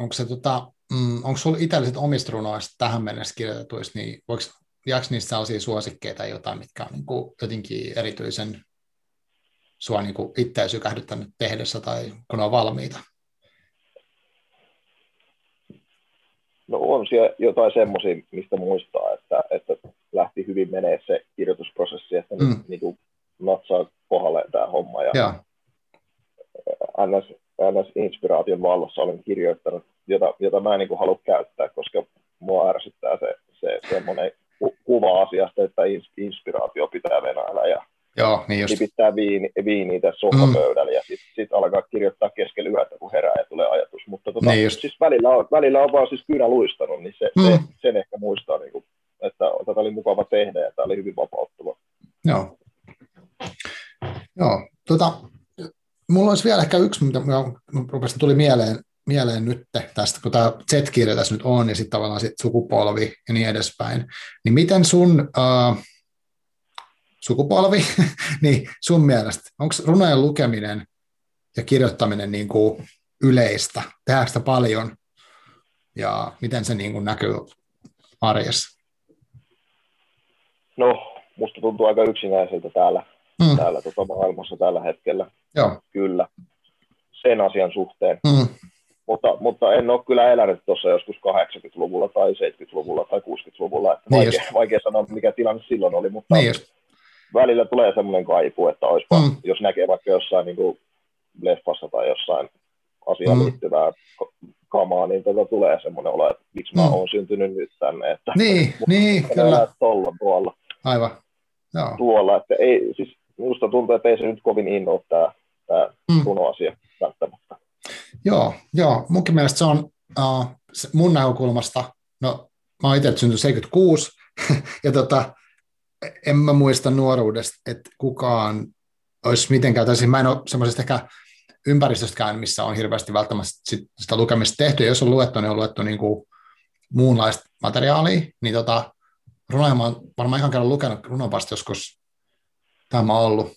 Onko se tota, mm, onko sinulla itselliset omista runoista tähän mennessä kirjoitetuista, niin voiko, jääkö niistä sellaisia suosikkeita tai jotain, mitkä on niin kuin jotenkin erityisen sua niin kuin itseä sykähdyttänyt tehdessä tai kun ne on valmiita? No on siellä jotain semmoisia, mistä muistaa, että, että lähti hyvin menee se kirjoitusprosessi, että mm. nyt niin kuin natsaa kohdalle tämä homma. Ja, ja. NS, NS Inspiraation vallossa olen kirjoittanut, jota, jota mä en niin kuin halua käyttää, koska mua ärsyttää se, se semmoinen ku, kuva asiasta, että inspiraatio pitää venäillä ja Joo, niin just. pitää viini, viiniä tässä sohvapöydällä mm. ja sitten sit alkaa kirjoittaa keskellä yötä, kun herää ja tulee ajatus. Mutta tota, niin siis välillä, on, välillä on vaan siis kynä luistanut, niin se, mm. se, sen ehkä muistaa, niin kuin, että tätä oli mukava tehdä ja tämä oli hyvin vapauttava. Joo. Joo, tota, mulla olisi vielä ehkä yksi, mitä rupesin tuli mieleen, mieleen nyt tästä, kun tämä Z-kirja tässä nyt on, ja sitten tavallaan sit sukupolvi ja niin edespäin, niin miten sun uh, sukupolvi, niin sun mielestä, onko runojen lukeminen ja kirjoittaminen niin kuin yleistä? Tehdäänkö sitä paljon? Ja miten se niin kuin näkyy arjessa? No, musta tuntuu aika yksinäiseltä täällä, mm. täällä tota maailmassa tällä hetkellä. Joo. Kyllä, sen asian suhteen. Mm. Mutta, mutta en ole kyllä elänyt tuossa joskus 80-luvulla tai 70-luvulla tai 60-luvulla. Että niin vaikea, vaikea sanoa, mikä tilanne silloin oli, mutta niin välillä tulee semmoinen kaipu, että olisipa, mm. jos näkee vaikka jossain niin kuin leffassa tai jossain asiaan mm. liittyvää kamaa, niin tota tulee semmoinen olo, että miksi mm. mä oon syntynyt nyt tänne. Että, niin, niin kyllä. Tolla, tuolla. Aivan. Joo. Tuolla, että ei, siis minusta tuntuu, että ei se nyt kovin innoa tämä, tämä mm. runoasia välttämättä. Joo, joo, munkin mielestä se on uh, mun näkökulmasta, no mä oon itse syntynyt 76, ja tota, en mä muista nuoruudesta, että kukaan olisi mitenkään, tai siis mä en ole semmoisesta ehkä ympäristöstäkään, missä on hirveästi välttämättä sitä lukemista tehty, ja jos on luettu, niin on luettu niin kuin muunlaista materiaalia, niin tota, runoja mä oon varmaan ihan kerran lukenut. Runopasta joskus, tämä on ollut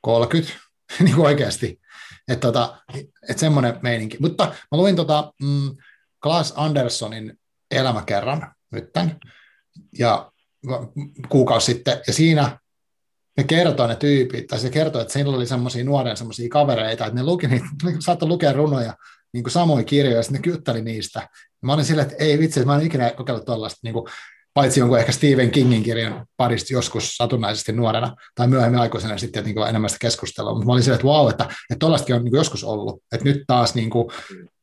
30, niin kuin oikeasti, että tota, et semmoinen meininki. Mutta mä luin tota, mm, Klaas Anderssonin elämäkerran nytten, ja kuukausi sitten, ja siinä ne kertoo ne tyypit, tai se kertoo, että siinä oli semmoisia nuoren semmoisia kavereita, että ne luki niitä, saattoi lukea runoja, niin kuin samoin kirjoja, ja sitten ne kyttäli niistä. Ja mä olin silleen, että ei vitsi, mä en ikinä kokeillut tuollaista, niin kuin, paitsi jonkun ehkä Stephen Kingin kirjan parista joskus satunnaisesti nuorena, tai myöhemmin aikuisena sitten niin kuin enemmän sitä keskustelua, mutta mä olin silleen, että wow, että, että tuollaistakin on niin kuin joskus ollut, että nyt taas niin kuin,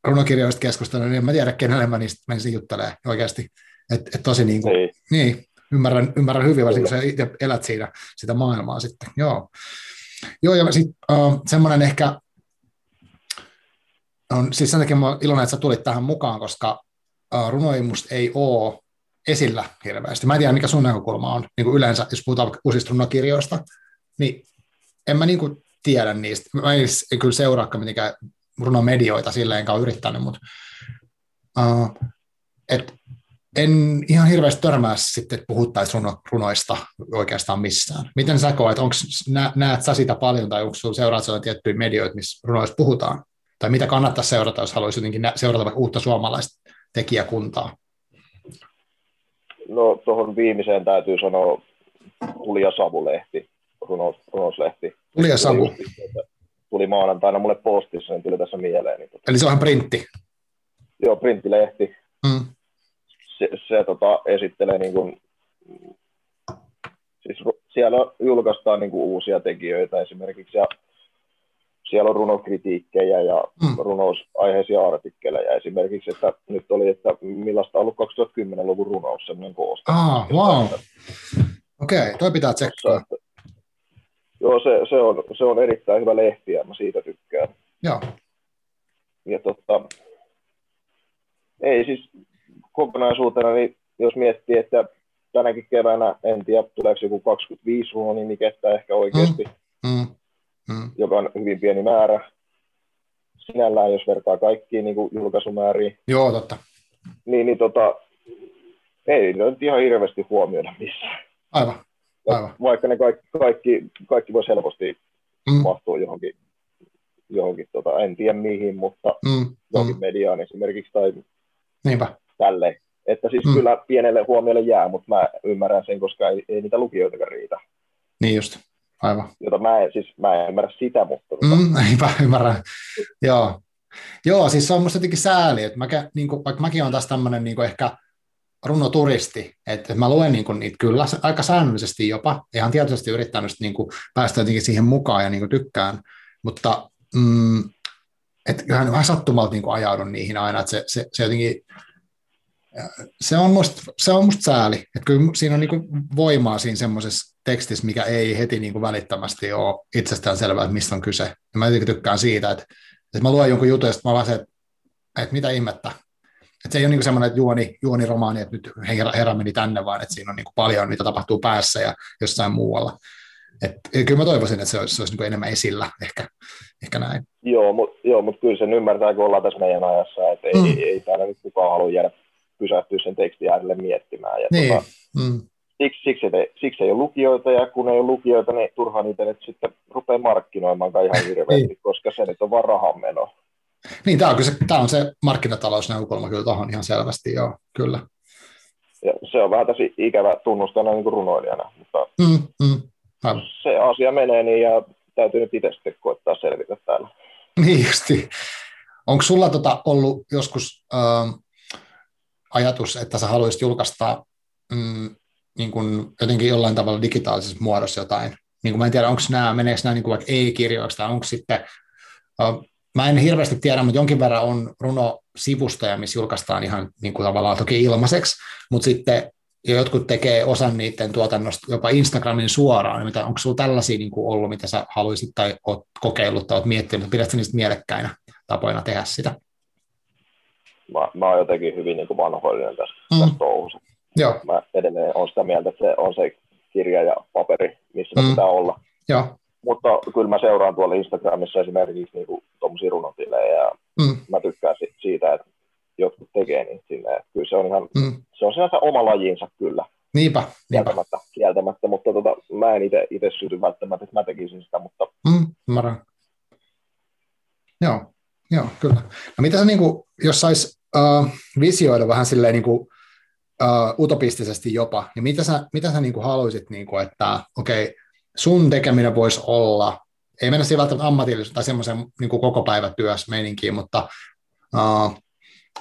runokirjoista keskustelua, niin en mä tiedä, kenelle mä niistä menisin juttelemaan oikeasti. Että et tosi niin kuin, niin. niin ymmärrän, ymmärrän hyvin, varsinkin kun sä itse elät siinä sitä maailmaa sitten. Joo, Joo ja sitten uh, semmoinen ehkä, on, siis sen takia mä iloinen, että sä tulit tähän mukaan, koska uh, runoimusta ei ole esillä hirveästi. Mä en tiedä, mikä sun näkökulma on niin kuin yleensä, jos puhutaan uusista runokirjoista, niin en mä niin kuin tiedä niistä. Mä en, en kyllä seuraakaan mitenkään runomedioita silleen, enkä ole yrittänyt, mutta uh, et en ihan hirveästi törmää sitten, että puhuttaisiin runo, runoista oikeastaan missään. Miten sä koet, onko, nä, näet sä sitä paljon tai onko seuraat tiettyjä medioita, missä runoista puhutaan? Tai mitä kannattaa seurata, jos haluaisi jotenkin seurata vaikka uutta suomalaista tekijäkuntaa? No tuohon viimeiseen täytyy sanoa Tuli ja Savu-lehti, runous, runouslehti. Tuli ja Savu. Tuli maanantaina mulle postissa, niin tuli tässä mieleen. Niin Eli se on printti? Joo, printtilehti. Mm se, se tota, esittelee niin kuin, siis siellä julkaistaan niin kuin uusia tekijöitä esimerkiksi ja siellä on runokritiikkejä ja mm. runousaiheisia artikkeleja esimerkiksi, että nyt oli, että millaista on ollut 2010-luvun runous, semmoinen koosta. Ah, wow. Okei, okay, toi pitää tsekkaa. Joo, se, se, on, se on erittäin hyvä lehti ja mä siitä tykkään. Joo. Ja tota, ei siis kokonaisuutena, niin jos miettii, että tänäkin keväänä, en tiedä, tuleeko joku 25 runonimikettä ehkä oikeasti, mm. Mm. Mm. joka on hyvin pieni määrä. Sinällään, jos vertaa kaikkiin niin kuin julkaisumääriin. Joo, totta. Niin, niin tota, ei ne nyt ihan hirveästi huomioida missään. Aivan. Aivan. Vaikka ne kaikki, kaikki, kaikki voisi helposti mm. mahtua johonkin, johonkin tota, en tiedä mihin, mutta mm. johonkin mm. mediaan esimerkiksi tai Niinpä. Tälle. Että siis mm. kyllä pienelle huomiolle jää, mutta mä ymmärrän sen, koska ei, ei niitä lukijoitakaan riitä. Niin just, aivan. Jota mä en, siis mä en ymmärrä sitä, mutta... Tota- mm, eipä ymmärrä, joo. Joo, siis se on musta jotenkin sääli, että mä, niin kuin, vaikka mäkin olen taas tämmöinen niin ehkä runoturisti, että mä luen niin kuin, niitä kyllä aika säännöllisesti jopa, ihan tietysti yrittänyt niin kuin, päästä jotenkin siihen mukaan ja niin kuin, tykkään, mutta mm, että kyllähän vähän sattumalta niin kuin, ajaudun niihin aina, että se, se, se jotenkin se on musta, se on musta sääli, että kyllä siinä on niin voimaa siinä semmoisessa tekstissä, mikä ei heti niin välittömästi ole itsestään selvää, että mistä on kyse. Ja mä jotenkin tykkään siitä, että, että mä luen jonkun jutun, ja mä vaan se, että, että mitä ihmettä. Että se ei ole niin semmoinen että juoni, juoniromaani, että nyt herra, herra meni tänne, vaan että siinä on niin paljon, mitä tapahtuu päässä ja jossain muualla. Et, kyllä mä toivoisin, että se olisi, se olisi niin enemmän esillä, ehkä, ehkä näin. Joo, mutta joo, mut kyllä sen ymmärtää, kun ollaan tässä meidän ajassa, että ei, mm. ei, ei täällä nyt kukaan halua jäädä pysähtyä sen tekstin äärelle miettimään. Ja niin. tota, mm. siksi, siksi, ei, siksi ei ole lukijoita, ja kun ei ole lukijoita, niin turhaan niitä nyt sitten rupeaa markkinoimaan ihan hirveästi, niin. koska se nyt on vaan rahanmeno. Niin, tämä on, se, tämä on se markkinatalousnäkökulma kyllä tuohon ihan selvästi, joo, kyllä. Ja se on vähän tosi ikävä tunnustana niin kuin runoilijana, mutta mm, mm, se asia menee niin ja täytyy nyt itse sitten koittaa selvitä täällä. Niin justi. Onko sulla tota ollut joskus äh, ajatus, että sä haluaisit julkaista mm, niin kuin jotenkin jollain tavalla digitaalisessa muodossa jotain. Niin kuin mä en tiedä, onko nämä, meneekö nämä niin kuin vaikka e-kirjoiksi tai onko sitten, uh, mä en hirveästi tiedä, mutta jonkin verran on runo-sivustoja, missä julkaistaan ihan niin kuin tavallaan toki ilmaiseksi, mutta sitten ja jotkut tekee osan niiden tuotannosta jopa Instagramin suoraan, mitä onko sinulla tällaisia niin kuin ollut, mitä sä haluaisit tai olet kokeillut tai olet miettinyt, pidätkö niistä mielekkäinä tapoina tehdä sitä? Mä, mä oon jotenkin hyvin niin kuin vanhoillinen tässä, mm. tässä touhussa. Joo. Mä edelleen olen sitä mieltä, että se on se kirja ja paperi, missä mm. pitää olla. Joo. Mutta kyllä mä seuraan tuolla Instagramissa esimerkiksi niin tuommoisia runotilejä ja mm. mä tykkään siitä, että jotkut tekee niin sinne. Että kyllä se on ihan, mm. se on sinänsä oma lajinsa kyllä. Niinpä, niinpä. Kieltämättä, kieltämättä mutta tota, mä en itse syty välttämättä, että mä tekisin sitä, mutta... Mm, ymmärrän. Joo, joo, kyllä. No mitä sä, niin kuin, jos sais uh, visioida vähän silleen niin kuin, uh, utopistisesti jopa, niin mitä sä, mitä sä niin kuin haluaisit, niin kuin, että okei, okay, sun tekeminen voisi olla, ei mennä siihen välttämättä ammatillisuuteen tai semmoisen niin kuin koko päivä työssä meininkiin, mutta uh,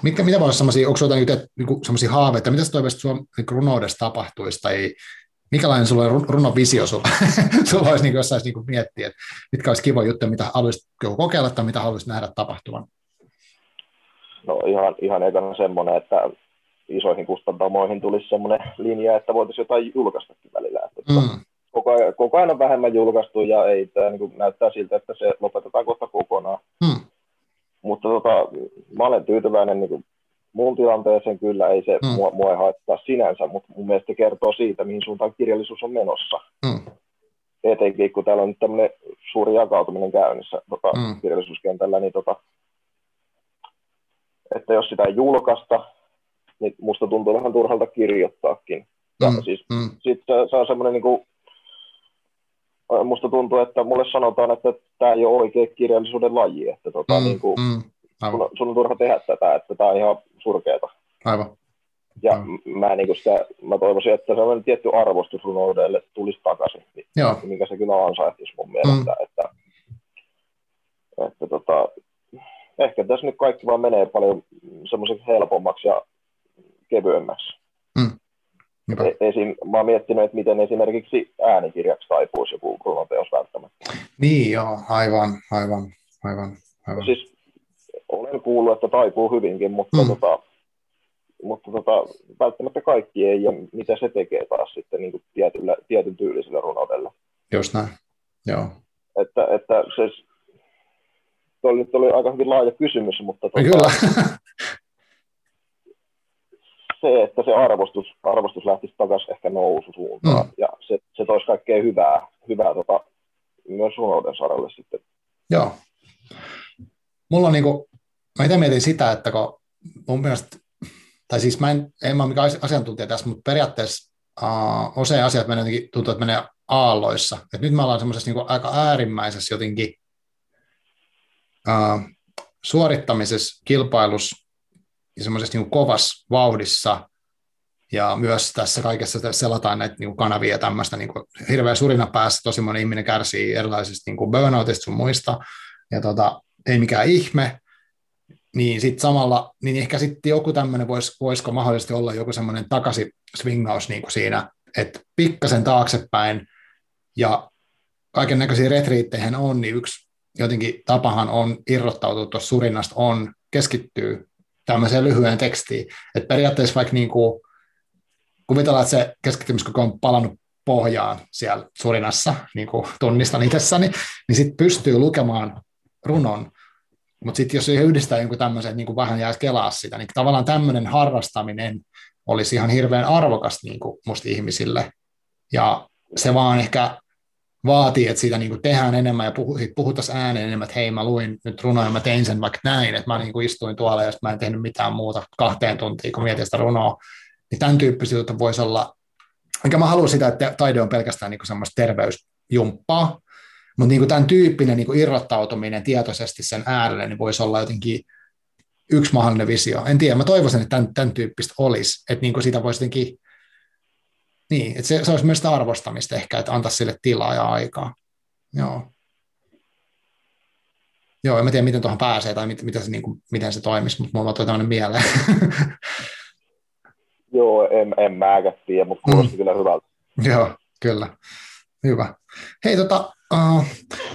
mitkä, mitä voisi semmoisia, onko jotain niin semmoisia haaveita, mitä sä toivoisit sun niin runoudessa tapahtuisi, tai minkälainen sulla on runon visio sulla, sulla olisi niin kuin jossain niin miettiä, että mitkä olisi kiva juttu, mitä haluaisit kokeilla tai mitä haluaisit nähdä tapahtuvan? No ihan, ihan ekana semmoinen, että isoihin kustantamoihin tulisi semmoinen linja, että voitaisiin jotain julkaistakin välillä. Että mm. koko, ajan, koko ajan on vähemmän julkaistu ja ei tämä niin näyttää siltä, että se lopetetaan kohta kokonaan. Mm. Mutta tota, mä olen tyytyväinen niin muun tilanteeseen kyllä, ei se mm. mua, mua ei haittaa sinänsä, mutta mun mielestä se kertoo siitä, mihin suuntaan kirjallisuus on menossa. Mm. Etenkin kun täällä on nyt tämmöinen suuri jakautuminen käynnissä tota, mm. kirjallisuuskentällä, niin tota, että jos sitä ei julkaista, niin musta tuntuu vähän turhalta kirjoittaakin. Mm, siis mm. sit se, se on semmoinen niin kuin, musta tuntuu, että mulle sanotaan, että tämä ei ole oikea kirjallisuuden laji, että tota, mm, niin kuin, mm, sun, sun, on turha tehdä tätä, että tämä on ihan surkeata. Aivan. Ja aivan. Mä, niin sitä, mä toivoisin, että sellainen tietty arvostus runoudelle tulisi takaisin, Joo. minkä se kyllä ansaitsisi mun mielestä. Mm. Että, että tota, ehkä tässä nyt kaikki vaan menee paljon semmoiseksi helpommaksi ja kevyemmäksi. Mm. E- esim, mä oon miettinyt, että miten esimerkiksi äänikirjaksi taipuisi joku runoteos välttämättä. Niin joo, aivan, aivan, aivan. aivan. Siis olen kuullut, että taipuu hyvinkin, mutta, mm. tota, mutta tota, välttämättä kaikki ei, ja mitä se tekee taas sitten niin tietyllä, tietyn tyylisellä runoudella. Just näin, joo. Että, että se, Tuo nyt oli aika hyvin laaja kysymys, mutta tuota, Kyllä. se, että se arvostus, arvostus lähtisi takaisin ehkä noususuuntaan, mm. ja se, se toisi kaikkea hyvää, hyvää tota, myös runouden saralle sitten. Joo. Mulla on niinku, mä itse mietin sitä, että kun mun mielestä, tai siis mä en, en mä ole mikään asiantuntija tässä, mutta periaatteessa uh, usein asiat menee jotenkin, tuntuu, että menee aalloissa. Et nyt me ollaan semmoisessa niinku aika äärimmäisessä jotenkin suorittamisessa, kilpailussa ja semmoisessa niin kovassa vauhdissa, ja myös tässä kaikessa selataan näitä niin kanavia ja tämmöistä niin hirveä surina päässä, tosi moni ihminen kärsii erilaisista niin burnoutista sun muista, ja tota, ei mikään ihme, niin sitten samalla, niin ehkä sitten joku tämmöinen, vois, voisiko mahdollisesti olla joku semmoinen takaisin swingaus niin siinä, että pikkasen taaksepäin, ja kaiken näköisiä retriitteihin on, niin yksi jotenkin tapahan on irrottautua tuosta surinasta, on keskittyy tämmöiseen lyhyen tekstiin. Että periaatteessa vaikka niin kuin, kuvitellaan, että se keskittymiskoko on palannut pohjaan siellä surinassa, niin kuin tunnistan itsessäni, niin sitten pystyy lukemaan runon, mutta sitten jos yhdistää jonkun tämmöisen, niin kuin vähän jää kelaa sitä, niin tavallaan tämmöinen harrastaminen olisi ihan hirveän arvokasta niin kuin musta ihmisille. Ja se vaan ehkä vaatii, että siitä niin kuin tehdään enemmän ja puh, puhutaan ääneen enemmän, että hei mä luin nyt runoa ja mä tein sen vaikka näin, että mä niin kuin istuin tuolla ja mä en tehnyt mitään muuta kahteen tuntiin, kun mietin sitä runoa. Niin tämän tyyppisiä voisi olla, enkä mä halua sitä, että taide on pelkästään niin kuin semmoista terveysjumppaa, mutta niin kuin tämän tyyppinen niin kuin irrottautuminen tietoisesti sen äärelle niin voisi olla jotenkin yksi mahdollinen visio. En tiedä, mä toivoisin, että tämän, tämän tyyppistä olisi, että niin kuin sitä voisi jotenkin niin, että se, se olisi myös sitä arvostamista ehkä, että antaa sille tilaa ja aikaa. Joo. Joo, en mä tiedä, miten tuohon pääsee tai mit, mitä se, niin kuin, miten se toimisi, mutta mulla tuli tämmöinen mieleen. Joo, en, en mäkään tiedä, mutta kuulosti mm. kyllä hyvältä. Joo, kyllä. Hyvä. Hei, tota, uh,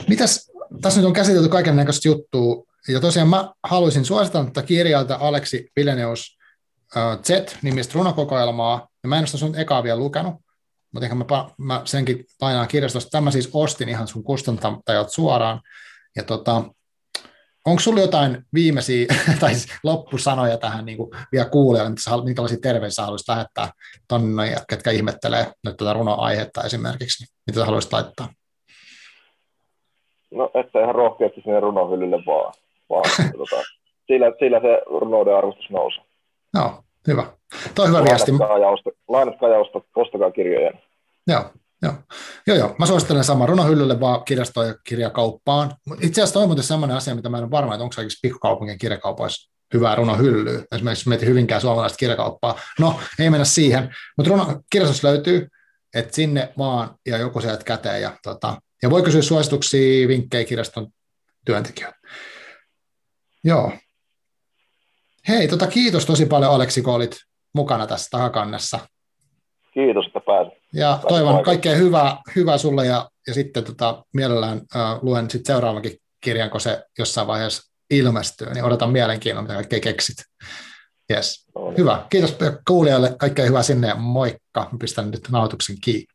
mitäs, tässä nyt on käsitelty kaiken näköistä juttua, ja tosiaan mä haluaisin suositella tätä kirjalta Aleksi Vileneus uh, Z-nimistä runokokoelmaa, ja mä en ole sun ekaa vielä lukenut, mutta ehkä mä, mä senkin lainaan kirjastosta. Tämä siis ostin ihan sun kustantajat suoraan. Ja tota, onko sulla jotain viimeisiä tai siis loppusanoja tähän niin kuin vielä kuulijoille, minkälaisia terveisiä haluaisit lähettää tonne, ketkä ihmettelee nyt tätä runoaihetta esimerkiksi, niin mitä haluaisit laittaa? No, että ihan rohkeasti sinne runohyllylle vaan. vaan tota, sillä, sillä se runouden arvostus nousee. Joo, hyvä. Tuo on hyvä viesti. Lainatkaa ja ostakaa kirjoja. Joo, joo. Joo, joo. Mä suosittelen saman runohyllylle vaan kirjastoon ja kirjakauppaan. Itse asiassa toi on muuten sellainen asia, mitä mä en ole varma, että onko kaikissa pikkukaupunkien kirjakaupoissa hyvää runohyllyä. Esimerkiksi mietin hyvinkään suomalaista kirjakauppaa. No, ei mennä siihen, mutta runo, kirjastus löytyy, että sinne vaan ja joku sieltä käteen. Ja, tota, ja voi kysyä suosituksia, vinkkejä kirjaston työntekijöille. Joo. Hei, tota, kiitos tosi paljon Aleksi, kun olit mukana tässä takakannessa. Kiitos, että pääsit. Ja toivon kaikkea hyvää, hyvää sulle ja, ja sitten tota, mielellään äh, luen sit seuraavankin kirjan, kun se jossain vaiheessa ilmestyy, niin odotan mielenkiinnolla, mitä kaikkea keksit. Yes. No niin. Hyvä. Kiitos kuulijoille. Kaikkea hyvää sinne ja moikka. Pistän nyt nauhoituksen kiinni.